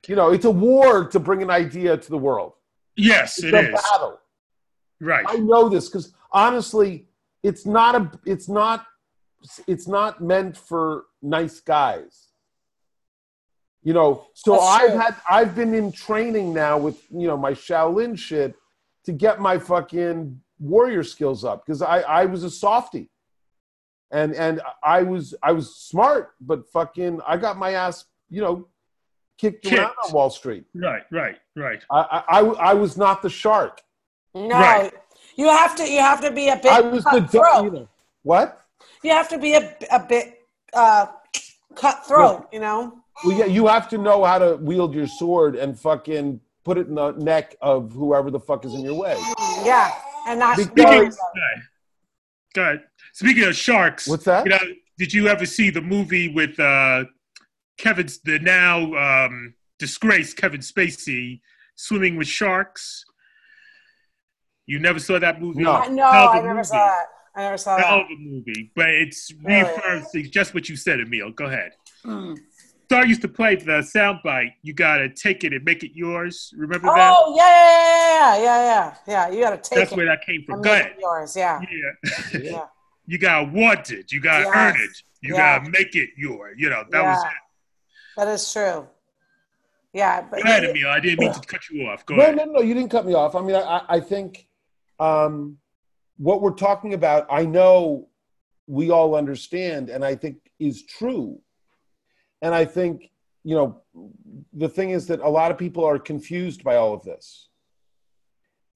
You know, it's a war to bring an idea to the world. Yes, It's it a is. battle. Right. I know this because honestly, it's not a, it's not, it's not meant for nice guys. You know, so That's I've true. had, I've been in training now with you know my Shaolin shit to get my fucking warrior skills up because I, I was a softie, and and I was I was smart, but fucking I got my ass you know kicked, around on Wall Street. Right. Right. Right. I, I, I, I was not the shark. No, Right. you have to. You have to be a bit I was the cutthroat. you what. You have to be a, a bit uh, cutthroat. You know. Well, yeah, you have to know how to wield your sword and fucking put it in the neck of whoever the fuck is in your way. Yeah. And not Because- worry Speaking, about it. Go ahead. Speaking of sharks, What's that? you know, did you ever see the movie with uh, Kevin, the now um, disgraced Kevin Spacey, swimming with sharks? You never saw that movie? No. I- no, Hell of a I never movie. saw that. I never saw Hell that. of a movie, but it's Really? reaffirms just what you said, Emil. Go ahead. Mm. Star used to play the soundbite. You gotta take it and make it yours. Remember that? Oh yeah, yeah, yeah, yeah, yeah, yeah. You gotta take That's it. where that came from. Go ahead. yours. Yeah, Yeah. yeah. you gotta want it. You gotta Yes. earn it. You Yeah. gotta make it yours. You know, that was it. That is true. Yeah, but Go ahead, Emil. I didn't mean to cut you off. Go no, ahead. no, no, no. you didn't cut me off. I mean, I, I- I think um, what we're talking about, I know we all understand, and I think is true. And I think, you know, the thing is that a lot of people are confused by all of this.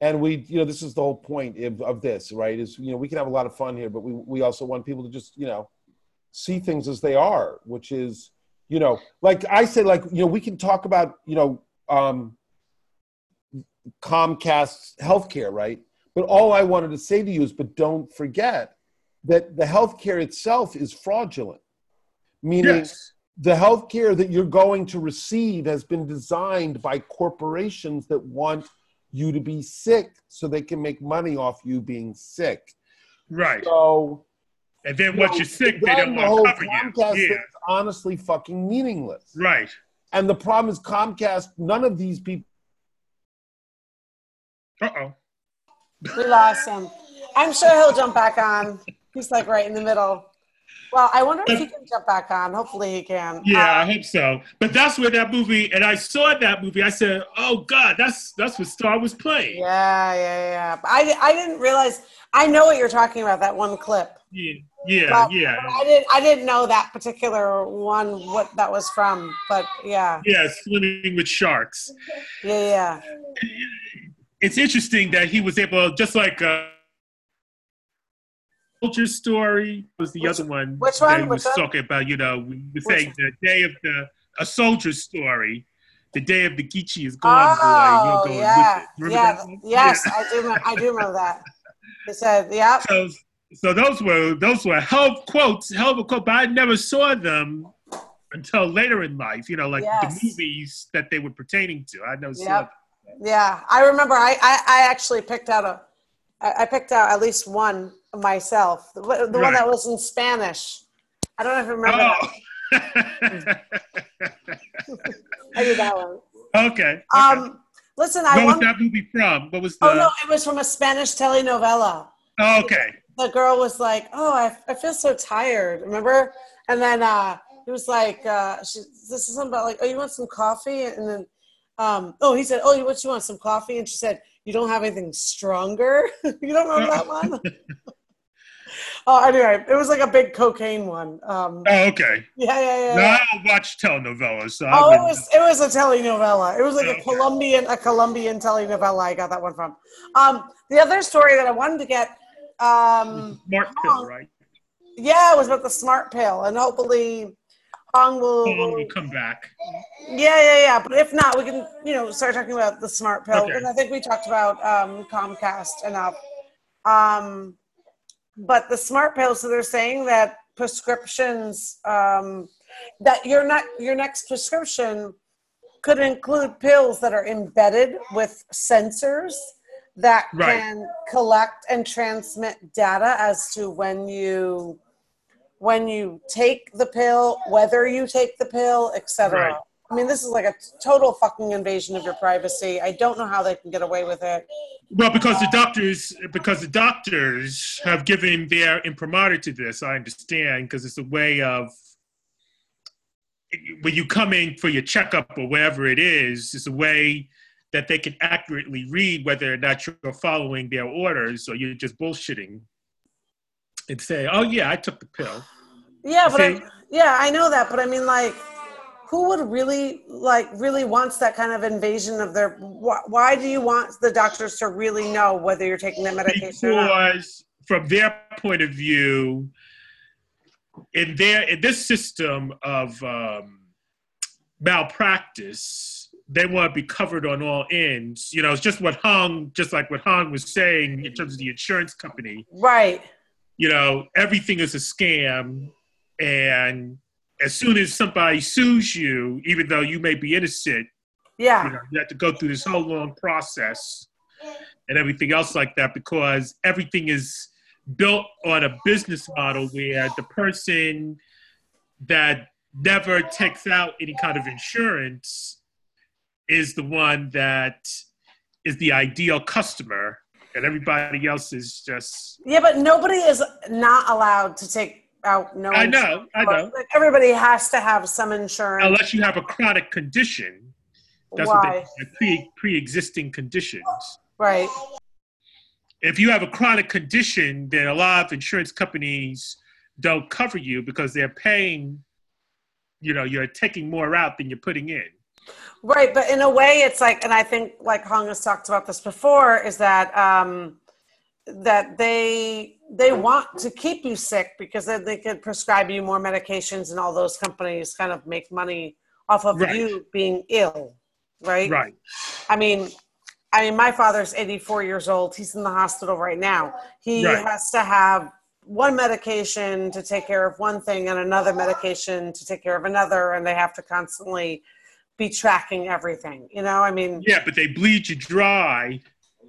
And we, you know, this is the whole point of, of this, right? Is, you know, we can have a lot of fun here, but we, we also want people to just, you know, see things as they are, which is, you know, like I say, like, you know, we can talk about, you know, um, Comcast's healthcare, right? But all I wanted to say to you is, but don't forget that the healthcare itself is fraudulent, meaning Yes. The healthcare that you're going to receive has been designed by corporations that want you to be sick so they can make money off you being sick. Right. So And then you once you're sick, they don't the want whole to cover you. Yeah. thing is honestly fucking meaningless. Right. And the problem is Comcast, none of these people Uh oh. we lost him. I'm sure he'll jump back on. He's like right in the middle. Well, I wonder if he can jump back on. Hopefully he can. Yeah, Uh, I hope so. But that's where that movie, and I saw that movie. I said, "Oh God, that's that's what Star was playing." yeah, yeah, yeah. I, I didn't realize. I know what you're talking about. That one clip. Yeah, yeah, But- yeah. but I didn't. I didn't know that particular one. What that was from. But yeah, Yeah, swimming with sharks. yeah, yeah. It's interesting that he was able, just like uh, Soldier Story was the Which- other one. which one? he was one? talking about. You know, we were saying the day of the a Soldier Story. The day of the Geechee is gone, Oh, boy. You're oh, going yeah, with it. Yeah. Yes, Yeah. I do. I do remember that. They said, "Yep." So, so those were those were hell quotes, hell of a quote, but I never saw them until later in life. You know, like Yes. the movies that they were pertaining to. I know. Yep. Yeah, I remember. I, I, I actually picked out a. I I picked out at least one myself. The, one- the one that was in Spanish. I don't know if you remember. that. Oh. [LAUGHS] I did that one. okay. okay. Um, listen, I what was want. that movie from? What was the? Oh no, it was from a Spanish telenovela. Oh, okay. The girl was like, "Oh, I, I feel so tired." Remember? And then uh, it was like, uh, she, "This is something about like, oh, you want some coffee?" And then, um, oh, he said, "Oh, you what you want some coffee?" And she said, "You don't have anything stronger." [LAUGHS] you don't remember that one? [LAUGHS] oh, anyway, it was like a big cocaine one. Um, Oh, okay. yeah, yeah, yeah. No, yeah. I don't watch telenovelas, so Oh, it was it was a telenovela. It was like a Okay. Colombian a Colombian telenovela. I got that one from. Um, the other story that I wanted to get, um, Smart pill, right? yeah, it was about the smart pill, and hopefully, Hong will. Song will come back. Yeah, yeah, yeah. But if not, we can you know start talking about the smart pill Okay. because I think we talked about um, Comcast enough. Um, but the smart pill, so they're saying that prescriptions um, that your not your next prescription could include pills that are embedded with sensors that Right. can collect and transmit data as to when you when you take the pill, whether you take the pill, etc. Right. I mean, this is like a total fucking invasion of your privacy. I don't know how they can get away with it. Well, because the doctors, because the doctors have given their imprimatur to this, I understand, because it's a way of when you come in for your checkup or whatever it is, it's a way that they can accurately read whether or not you're following their orders or you're just bullshitting and say, "Oh yeah, I took the pill." Yeah, but I, yeah, I know that, but I mean, like, who would really like really wants that kind of invasion of their? Why, why do you want the doctors to really know whether you're taking that medication because from their point of view in their in this system of um, malpractice they want to be covered on all ends. You know, it's just what Hung, just like what Hung was saying in terms of the insurance company. Right. You know, everything is a scam, and as soon as somebody sues you, even though you may be innocent, Yeah. you know, you have to go through this whole long process and everything else like that because everything is built on a business model where the person that never takes out any kind of insurance is the one that is the ideal customer and everybody else is just Yeah, but nobody is not allowed to take out no. I know, I know. Like everybody has to have some insurance. unless you have a chronic condition that's Why? what they pre pre-existing conditions Right. if you have a chronic condition, then a lot of insurance companies don't cover you because they're paying, you know, you're taking more out than you're putting in. Right, but in a way, it's like, and I think like Hong has talked about this before, is that um, that they they want to keep you sick because then they could prescribe you more medications, and all those companies kind of make money off of Right. you being ill, right? Right. I mean, I mean, my father's 84 years old. He's in the hospital right now. He Right. has to have one medication to take care of one thing and another medication to take care of another, and they have to constantly be tracking everything. You know, I mean, Yeah, but they bleed you dry,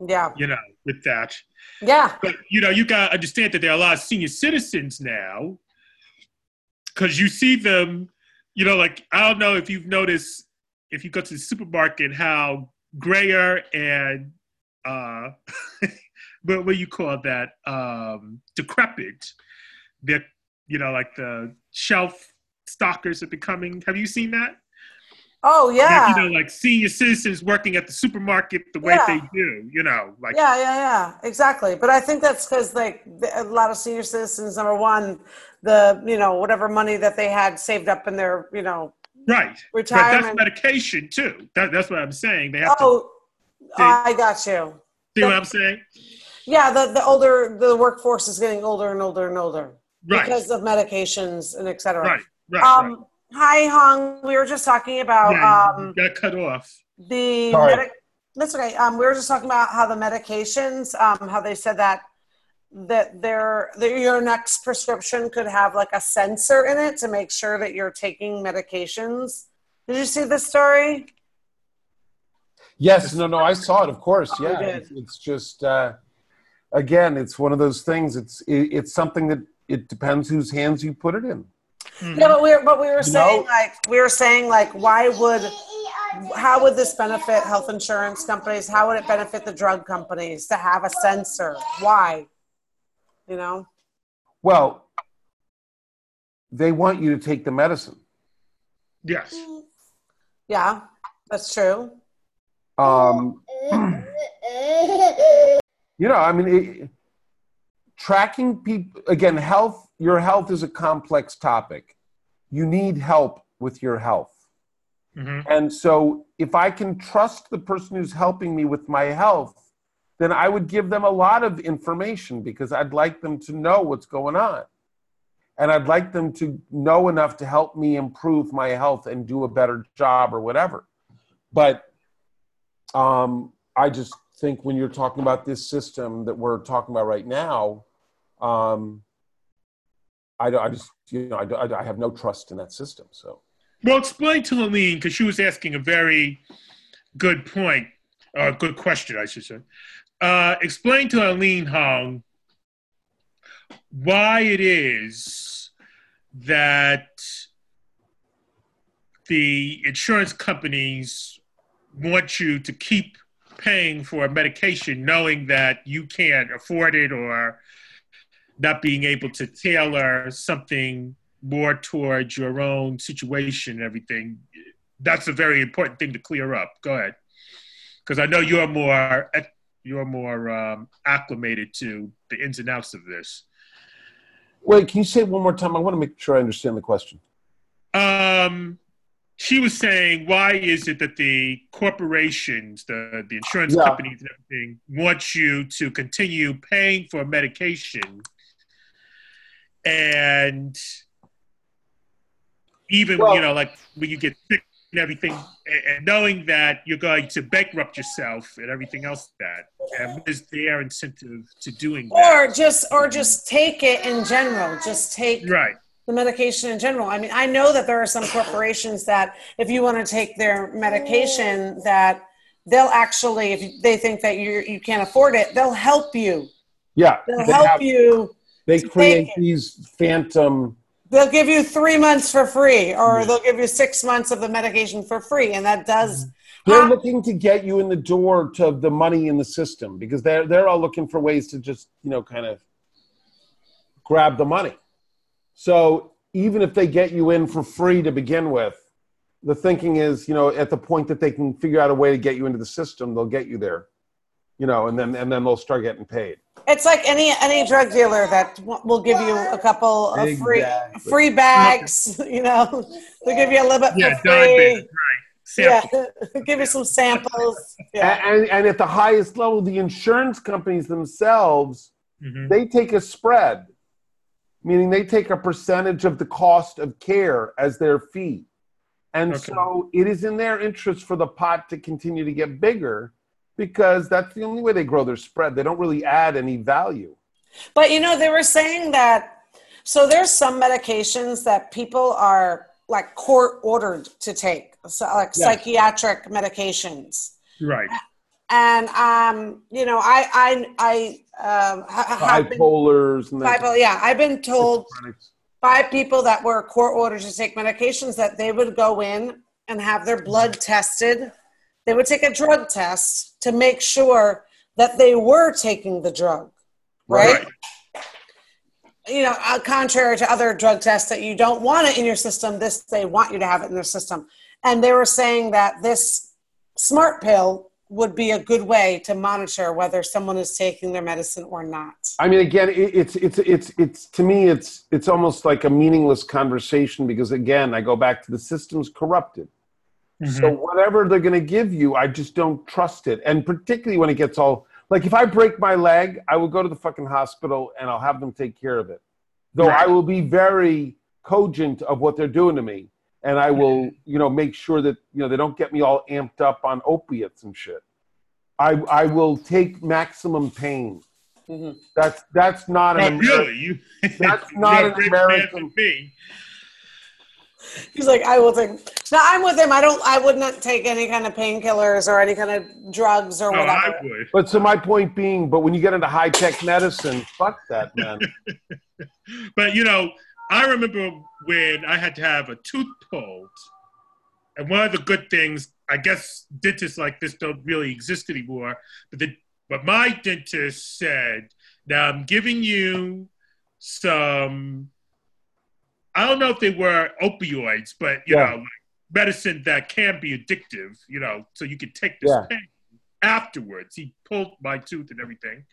yeah, you know, with that. yeah, But you know, you gotta understand that there are a lot of senior citizens now, because you see them. You know, like I don't know if you've noticed if you go to the supermarket how grayer and uh, [LAUGHS] what what do you call that um, decrepit. They're you know like the shelf stalkers are becoming. Have you seen that? Oh yeah, Like, you know, like senior citizens working at the supermarket the way Yeah. they do. You know, like yeah, yeah, yeah, exactly. But I think that's because like a lot of senior citizens, number one, the you know whatever money that they had saved up in their you know right. But that's retirement. medication too. That, that's what I'm saying. They have to Oh, They- I got you. see what I'm saying. Yeah, the, the older the workforce is getting older and older and older Right. because of medications and et cetera. right. Right. Um, hi, Hong. We were just talking about right. um, yeah, got cut off. the. Sorry. Medi- that's okay. Um, we were just talking about how the medications, um, how they said that that their that your next prescription could have like a sensor in it to make sure that you're taking medications. Did you see this story? Yes, no, no, I saw it. Of course, Oh, yeah. It's, it's just uh, again, it's one of those things. It's it, it's something that it depends whose hands you put it in. Yeah, but we were, but we were You saying know- like we were saying like why would how would this benefit health insurance companies? How would it benefit the drug companies to have a sensor? Why? You know? Well, they want you to take the medicine. Yes. Yeah, that's true. Um, [CLEARS THROAT] you know, I mean, it, tracking people again. Health, your health is a complex topic. You need help with your health. hmm And so, if I can trust the person who's helping me with my health, then I would give them a lot of information because I'd like them to know what's going on. And I'd like them to know enough to help me improve my health and do a better job or whatever. But um, I just think when you're talking about this system that we're talking about right now, um, I, I just, you know, I, I have no trust in that system. So. Well, explain to Aline because she was asking a very good point, or good question, I should say. Uh, explain to Aline Hong why it is that the insurance companies want you to keep paying for a medication knowing that you can't afford it or not being able to tailor something more towards your own situation and everything. That's a very important thing to clear up. Go ahead, because I know you're more you're more um, acclimated to the ins and outs of this. Wait, can you say it one more time? I want to make sure I understand the question. Um, she was saying, why is it that the corporations, the the insurance Yeah. companies, and everything, want you to continue paying for medication, and even Well- you know, like when you get sick, and everything, and knowing that you're going to bankrupt yourself and everything else that, and what is their incentive to doing that? Or just or just take it in general. Just take Right. the medication in general. I mean, I know that there are some corporations that if you want to take their medication that they'll actually if they think that you you can't afford it, they'll help you. Yeah, They'll they, help have- you. They create these phantom. They'll give you 3 months for free or they'll give you 6 months of the medication for free and that does They're Ah. looking to get you in the door to the money in the system because they're they're all looking for ways to just you know kind of grab the money. So even if they get you in for free to begin with, the thinking is you know at the point that they can figure out a way to get you into the system, they'll get you there, you know, and then and then they'll start getting paid. It's like any any drug dealer that will give you a couple of free Exactly. free bags. [LAUGHS] You know, they'll give you a little bit Yeah, for dime free. right. Sample. Yeah, [LAUGHS] give you some samples. Yeah, And, and, and at the highest level, the insurance companies themselves Mhm. they take a spread, meaning they take a percentage of the cost of care as their fee. And Okay. so it is in their interest for the pot to continue to get bigger because that's the only way they grow their spread. They don't really add any value. but you know they were saying that. So there's some medications that people are like court ordered to take, so like Yeah. psychiatric medications. Right. And um, you know, I I I um, ha- been, Bipolars and bipolar. Yeah, I've been told by people that were court ordered to take medications that they would go in and have their blood tested. They would take a drug test to make sure that they were taking the drug, right? Right. You know, uh, contrary to other drug tests that you don't want it in your system, this they want you to have it in their system. And they were saying that this smart pill would be a good way to monitor whether someone is taking their medicine or not. I mean, again, it, it's it's it's it's to me, it's it's almost like a meaningless conversation because again, I go back to the system's corrupted. So whatever they're going to give you, I just don't trust it. And particularly when it gets all like if I break my leg, I will go to the fucking hospital and I'll have them take care of it. Though I will be very cogent of what they're doing to me, and I will, you know, make sure that you know they don't get me all amped up on opiates and shit. I I will take maximum pain. Mhm. That's that's not an really? You, That's [LAUGHS] not an American- me. [LAUGHS] He's like, I will take. Now I'm with him. I don't. I would not take any kind of painkillers or any kind of drugs or No, whatever. I would. But so my point being, but when you get into high tech medicine, fuck that, [LAUGHS] man. But you know, I remember when I had to have a tooth pulled, and one of the good things, I guess dentists like this don't really exist anymore. But the but my dentist said, "Now I'm giving you some. I don't know if they were opioids, but you Yeah. know, like medicine that can be addictive. You know, so you can take this Yeah. pain afterwards." He pulled my tooth and everything.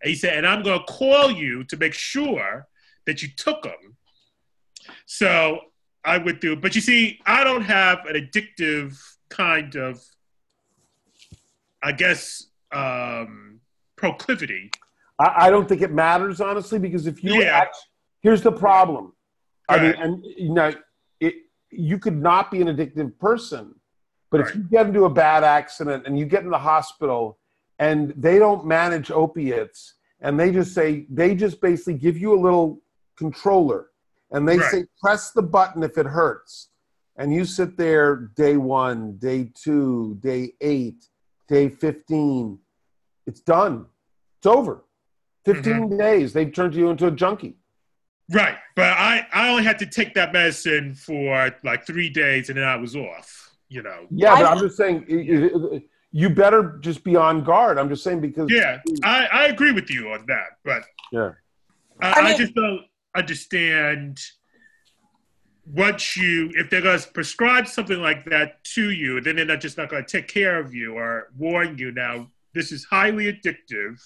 And he said, and I'm going to call you to make sure that you took them. So I went through, but you see, I don't have an addictive kind of, I guess, um, proclivity. I, I don't think it matters honestly because if you Yeah. act, here's the problem. I mean, and you know, you could not be an addictive person, but if you get into a bad accident and you get in the hospital and they don't manage opiates and they just say they just basically give you a little controller and they Right. say press the button if it hurts. And you sit there day one day two day eight day 15 it's done. It's over. Mm-hmm. 15 days they've turned you into a junkie Right. But I, I only had to take that medicine for like three days and then I was off, you know. yeah but I- i'm just saying i- i- you better just be on guard i'm just saying because Yeah, I, I agree with you on that, but yeah I, I I, just don't understand once you if they're going to prescribe something like that to you, then they're not just not going to take care of you or warn you. Now this is highly addictive.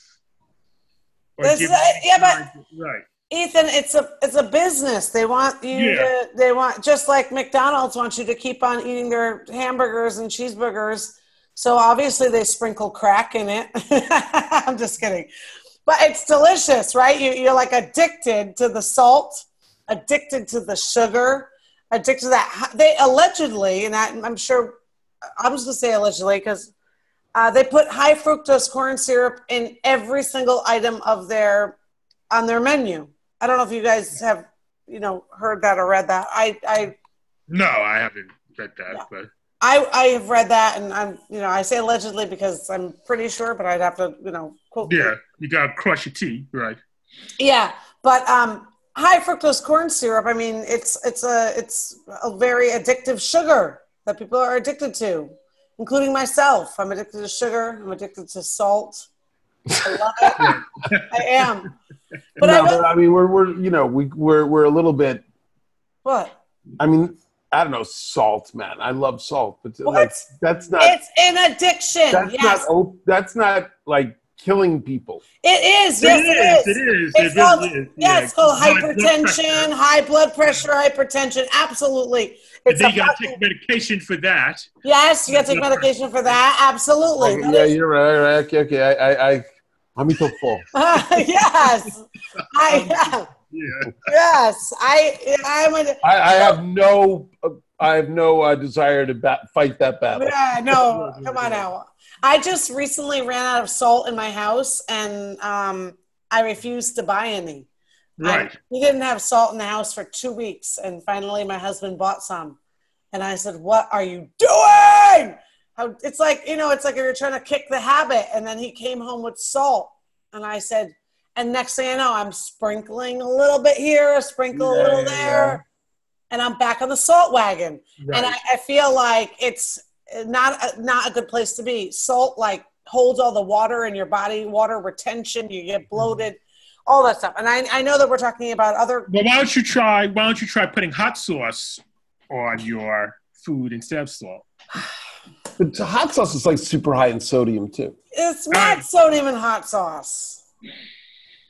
This give is- you yeah, but- right, Ethan, it's a it's a business. They want you Yeah. to they want just like McDonald's wants you to keep on eating their hamburgers and cheeseburgers. So obviously they sprinkle crack in it. [LAUGHS] I'm just kidding. But it's delicious, right? You you're like addicted to the salt, addicted to the sugar, addicted to that. They allegedly, and I, I'm sure, I'm just gonna say allegedly because uh, they put high fructose corn syrup in every single item of their on their menu. I don't know if you guys have, you know, heard that or read that. I, I, No, I haven't read that, Yeah. but I, I have read that, and I'm, you know, I say allegedly because I'm pretty sure, but I'd have to, you know, quote. yeah, you gotta crush your tea, right? Yeah, but um, high fructose corn syrup. I mean, it's it's a it's a very addictive sugar that people are addicted to, including myself. I'm addicted to sugar. I'm addicted to salt. I love it. I am. But no, I but I mean, we're we're you know we we're we're a little bit. what? I mean, I don't know salt, man. I love salt, but What? like that's not It's an addiction. that's yes, not op- that's not like killing people. it is. Yes, it is. It is. It's it called, really is. yeah, it's called High hypertension, pressure. high blood pressure, hypertension. Absolutely. And It's then you gotta take medication for that. yes, you got to take medication for that. Absolutely. Okay, That yeah, is- you're right. right, Okay, okay. I I, I I'm so full. yes, I Yeah. yes I I'm a I, I have no I have no uh, desire to bat, fight that battle. yeah no [LAUGHS] come on now. I just recently ran out of salt in my house and um, I refused to buy any. Right. I, we didn't have salt in the house for two weeks, and finally my husband bought some, and I said, "What are you doing?" How, it's like you know, it's like you're trying to kick the habit, and then he came home with salt, and I said, and next thing I know, I'm sprinkling a little bit here, a sprinkle a Yeah, little yeah, there, and I'm back on the salt wagon, Right. and I, I feel like it's not a, not a good place to be. Salt like holds all the water in your body, water retention. You get bloated, all that stuff. And I, I know that we're talking about other. Well, why don't you try? Why don't you try putting hot sauce on your food instead of salt? [SIGHS] [SIGHS] [SIGHS] But hot sauce is like super high in sodium too. It's not sodium and hot sauce.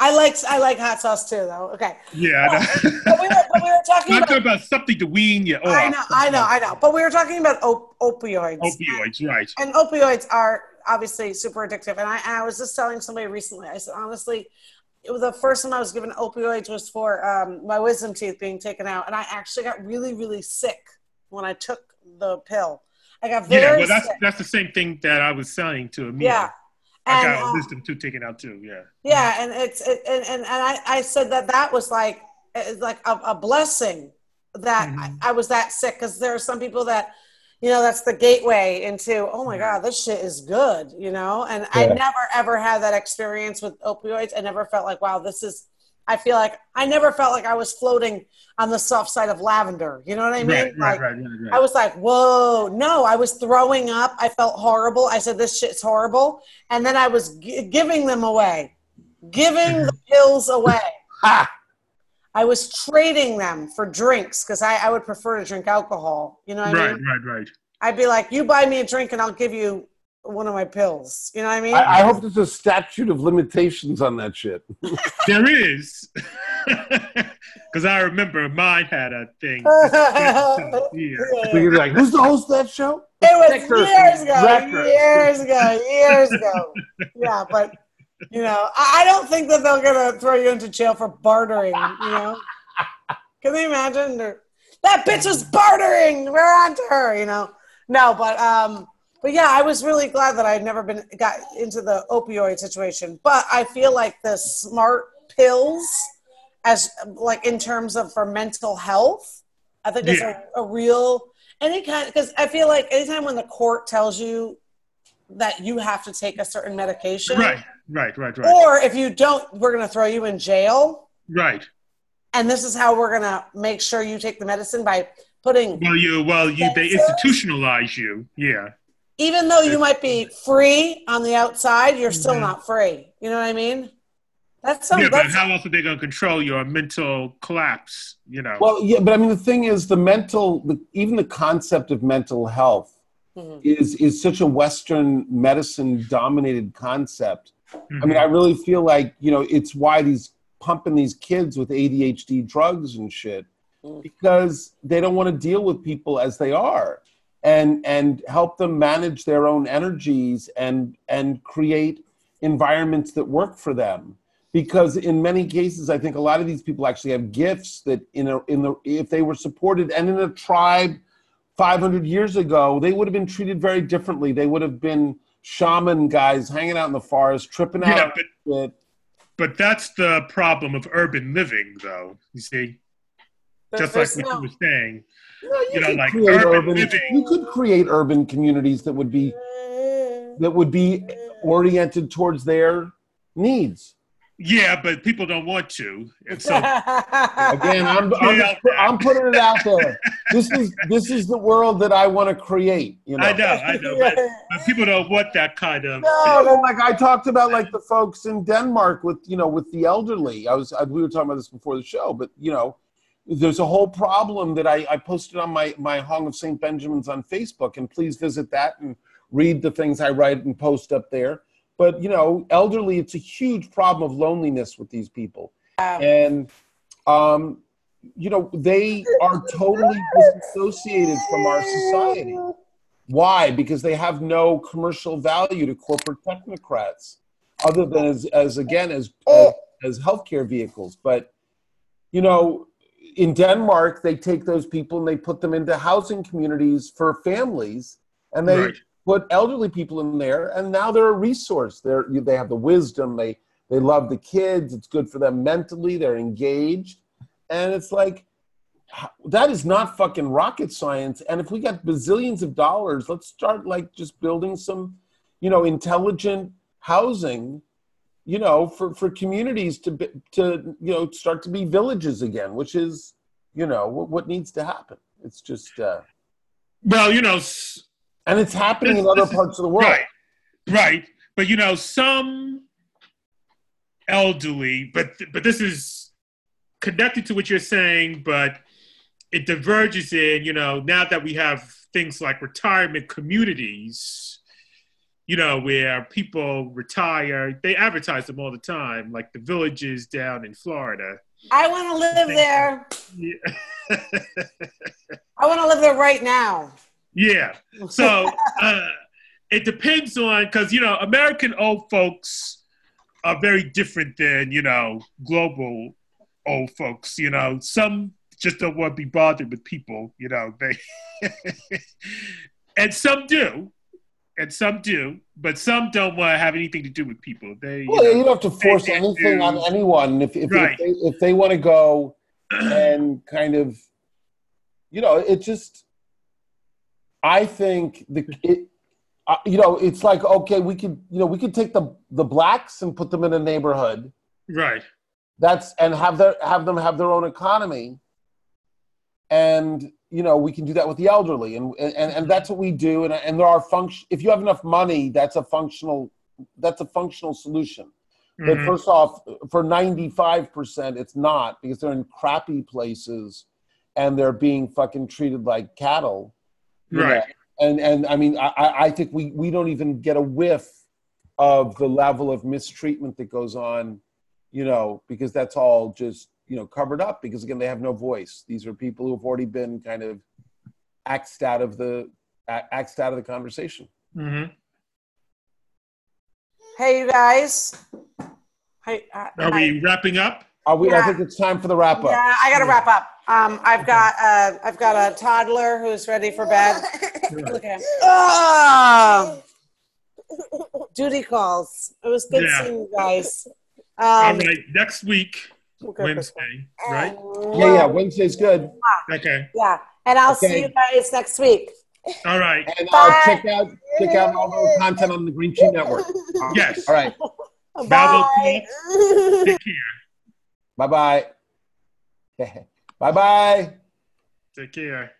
I like I like hot sauce too, though. Okay, Yeah, I know. but we were, but we were talking about. talking about something to wean you off. I know, I know, I know. But we were talking about op- opioids. Opioids, right? and opioids are obviously super addictive. And I, I was just telling somebody recently, I said, honestly, it was the first time I was given opioids was for um, my wisdom teeth being taken out. And I actually got really, really sick when I took the pill. I got very Yeah, well, that's sick. that's the same thing that I was saying to Amir. Yeah. I And, got uh, wisdom tooth taken out too. Yeah. yeah. And it's, it, and, and, and I, I said that that was like, like a, a blessing that Mhm. I, I was that sick. Cause there are some people that, you know, that's the gateway into, oh my God, this shit is good, you know? And I never ever had that experience with opioids. I never felt like, wow, this is, I feel like I never felt like I was floating on the soft side of lavender. You know what I mean? right, like, right, right. I was like, whoa, no, I was throwing up. I felt horrible. I said, this shit's horrible. And then I was gi- giving them away, giving the [LAUGHS] pills away. Ha! I was trading them for drinks because I, I would prefer to drink alcohol. You know what I mean? right, right, right. I'd be like, you buy me a drink and I'll give you one of my pills. You know what I mean? I, I hope there's a statute of limitations on that shit. [LAUGHS] There is, [LAUGHS] because I remember mine had a thing. [LAUGHS] it yeah. You're like, who's the host of that show? It was Records. years ago, Records. years ago, years ago. Yeah, but you know, I, I don't think that they're gonna throw you into jail for bartering. You know, can you imagine? They're- That bitch was bartering. We're on to her. You know, no, but um, but yeah, I was really glad that I had never been got into the opioid situation. But I feel like the smart pills, as like in terms of for mental health, I think it's Yeah. a, a real any kind because I feel like anytime when the court tells you that you have to take a certain medication, Right, right, right, right, or if you don't, we're going to throw you in jail. right. And this is how we're going to make sure you take the medicine by putting, Well, you, well, you, they institutionalize you. Yeah, even though you might be free on the outside, you're still Mhm. not free. You know what I mean? That's some. yeah, but that's, how else are they going to control your mental collapse? You know. Well, yeah, but I mean, the thing is, the mental, the, even the concept of mental health Mhm. is is such a Western medicine dominated concept. I Mhm. mean, I really feel like you know it's why these pumping these kids with ADHD drugs and shit Mm. because they don't want to deal with people as they are and and help them manage their own energies and and create environments that work for them because in many cases, I think a lot of these people actually have gifts that in a, in the if they were supported and in a tribe 500 years ago, they would have been treated very differently. They would have been shaman guys hanging out in the forest, tripping out Yeah, but but that's the problem of urban living, though. You see, just like There's what no- you were saying. No, You know, could like create urban urban, you could create urban communities that would be that would be oriented towards their needs. Yeah, but people don't want to, so [LAUGHS] Again, I'm, I'm, I'm putting it out there. This is this is the world that I want to create. You know, I know, I know, but, [LAUGHS] but people don't want that kind of. No, no, like I talked about, like the folks in Denmark with you know with the elderly. I was I, we were talking about this before the show, but you know, there's a whole problem that I, I posted on my my Hong of St. Benjamin's on Facebook, and please visit that and read the things I write and post up there. But you know, elderly, it's a huge problem of loneliness with these people, and um, you know they are totally disassociated from our society. Why? Because they have no commercial value to corporate technocrats, other than as, as again as, as as healthcare vehicles. But you know, in Denmark, they take those people and they put them into housing communities for families, and they Right. put elderly people in there, and now they're a resource. They're they have the wisdom. They they love the kids. It's good for them mentally. They're engaged, and it's like that is not fucking rocket science. And if we got bazillions of dollars, let's start like just building some, you know, intelligent housing, you know, for for communities to be, to you know start to be villages again, which is, you know, what, what needs to happen. It's just, uh, Well, you know, and it's happening in other this is- parts of the world. right, right. But you know, some elderly, but but this is connected to what you're saying, but it diverges in you know now that we have things like retirement communities you know where people retire they advertise them all the time like the villages down in florida I want to live there. yeah, [LAUGHS] I want to live there right now. yeah. so uh, it depends on because you know american old folks are very different than you know global old folks you know some just don't want to be bothered with people you know they [LAUGHS] and some do and some do but some don't want to have anything to do with people they you Well, know, you don't have to force they anything do- on anyone. If if, Right. if they, if they want to go and kind of, you know, it just. I think the it, uh, you know, it's like okay, we could you know we could take the the blacks and put them in a neighborhood. right That's and have their have them have their own economy. And you know we can do that with the elderly, and and, and that's what we do. And and there are function. If you have enough money, that's a functional. That's a functional solution. But Mhm. first off, for 95%, it's not because they're in crappy places and they're being fucking treated like cattle. you know. right And and I mean, I, I I think we, we don't even get a whiff of the level of mistreatment that goes on, you know, because that's all just, you know, covered up because again, they have no voice. These are people who have already been kind of axed out of the axed out of the conversation. Mhm. Hey, you guys. Hey, uh, are hi. we wrapping up Are we, I think it's time for the wrap up. Yeah, I gotta wrap up. Um, I've got uh, I've got a toddler who's ready for bed. Look at him. Oh! Duty calls. It was good Yeah. seeing you guys. all Um, right next week okay, wednesday right Yeah, yeah. Wednesday's good. okay Yeah, and I'll see you guys next week. all right And uh, Bye. check out check out all the content on the Green Sheet Network. [LAUGHS] yes All right. Bye. [LAUGHS] [LAUGHS] take care Bye bye. bye bye. take care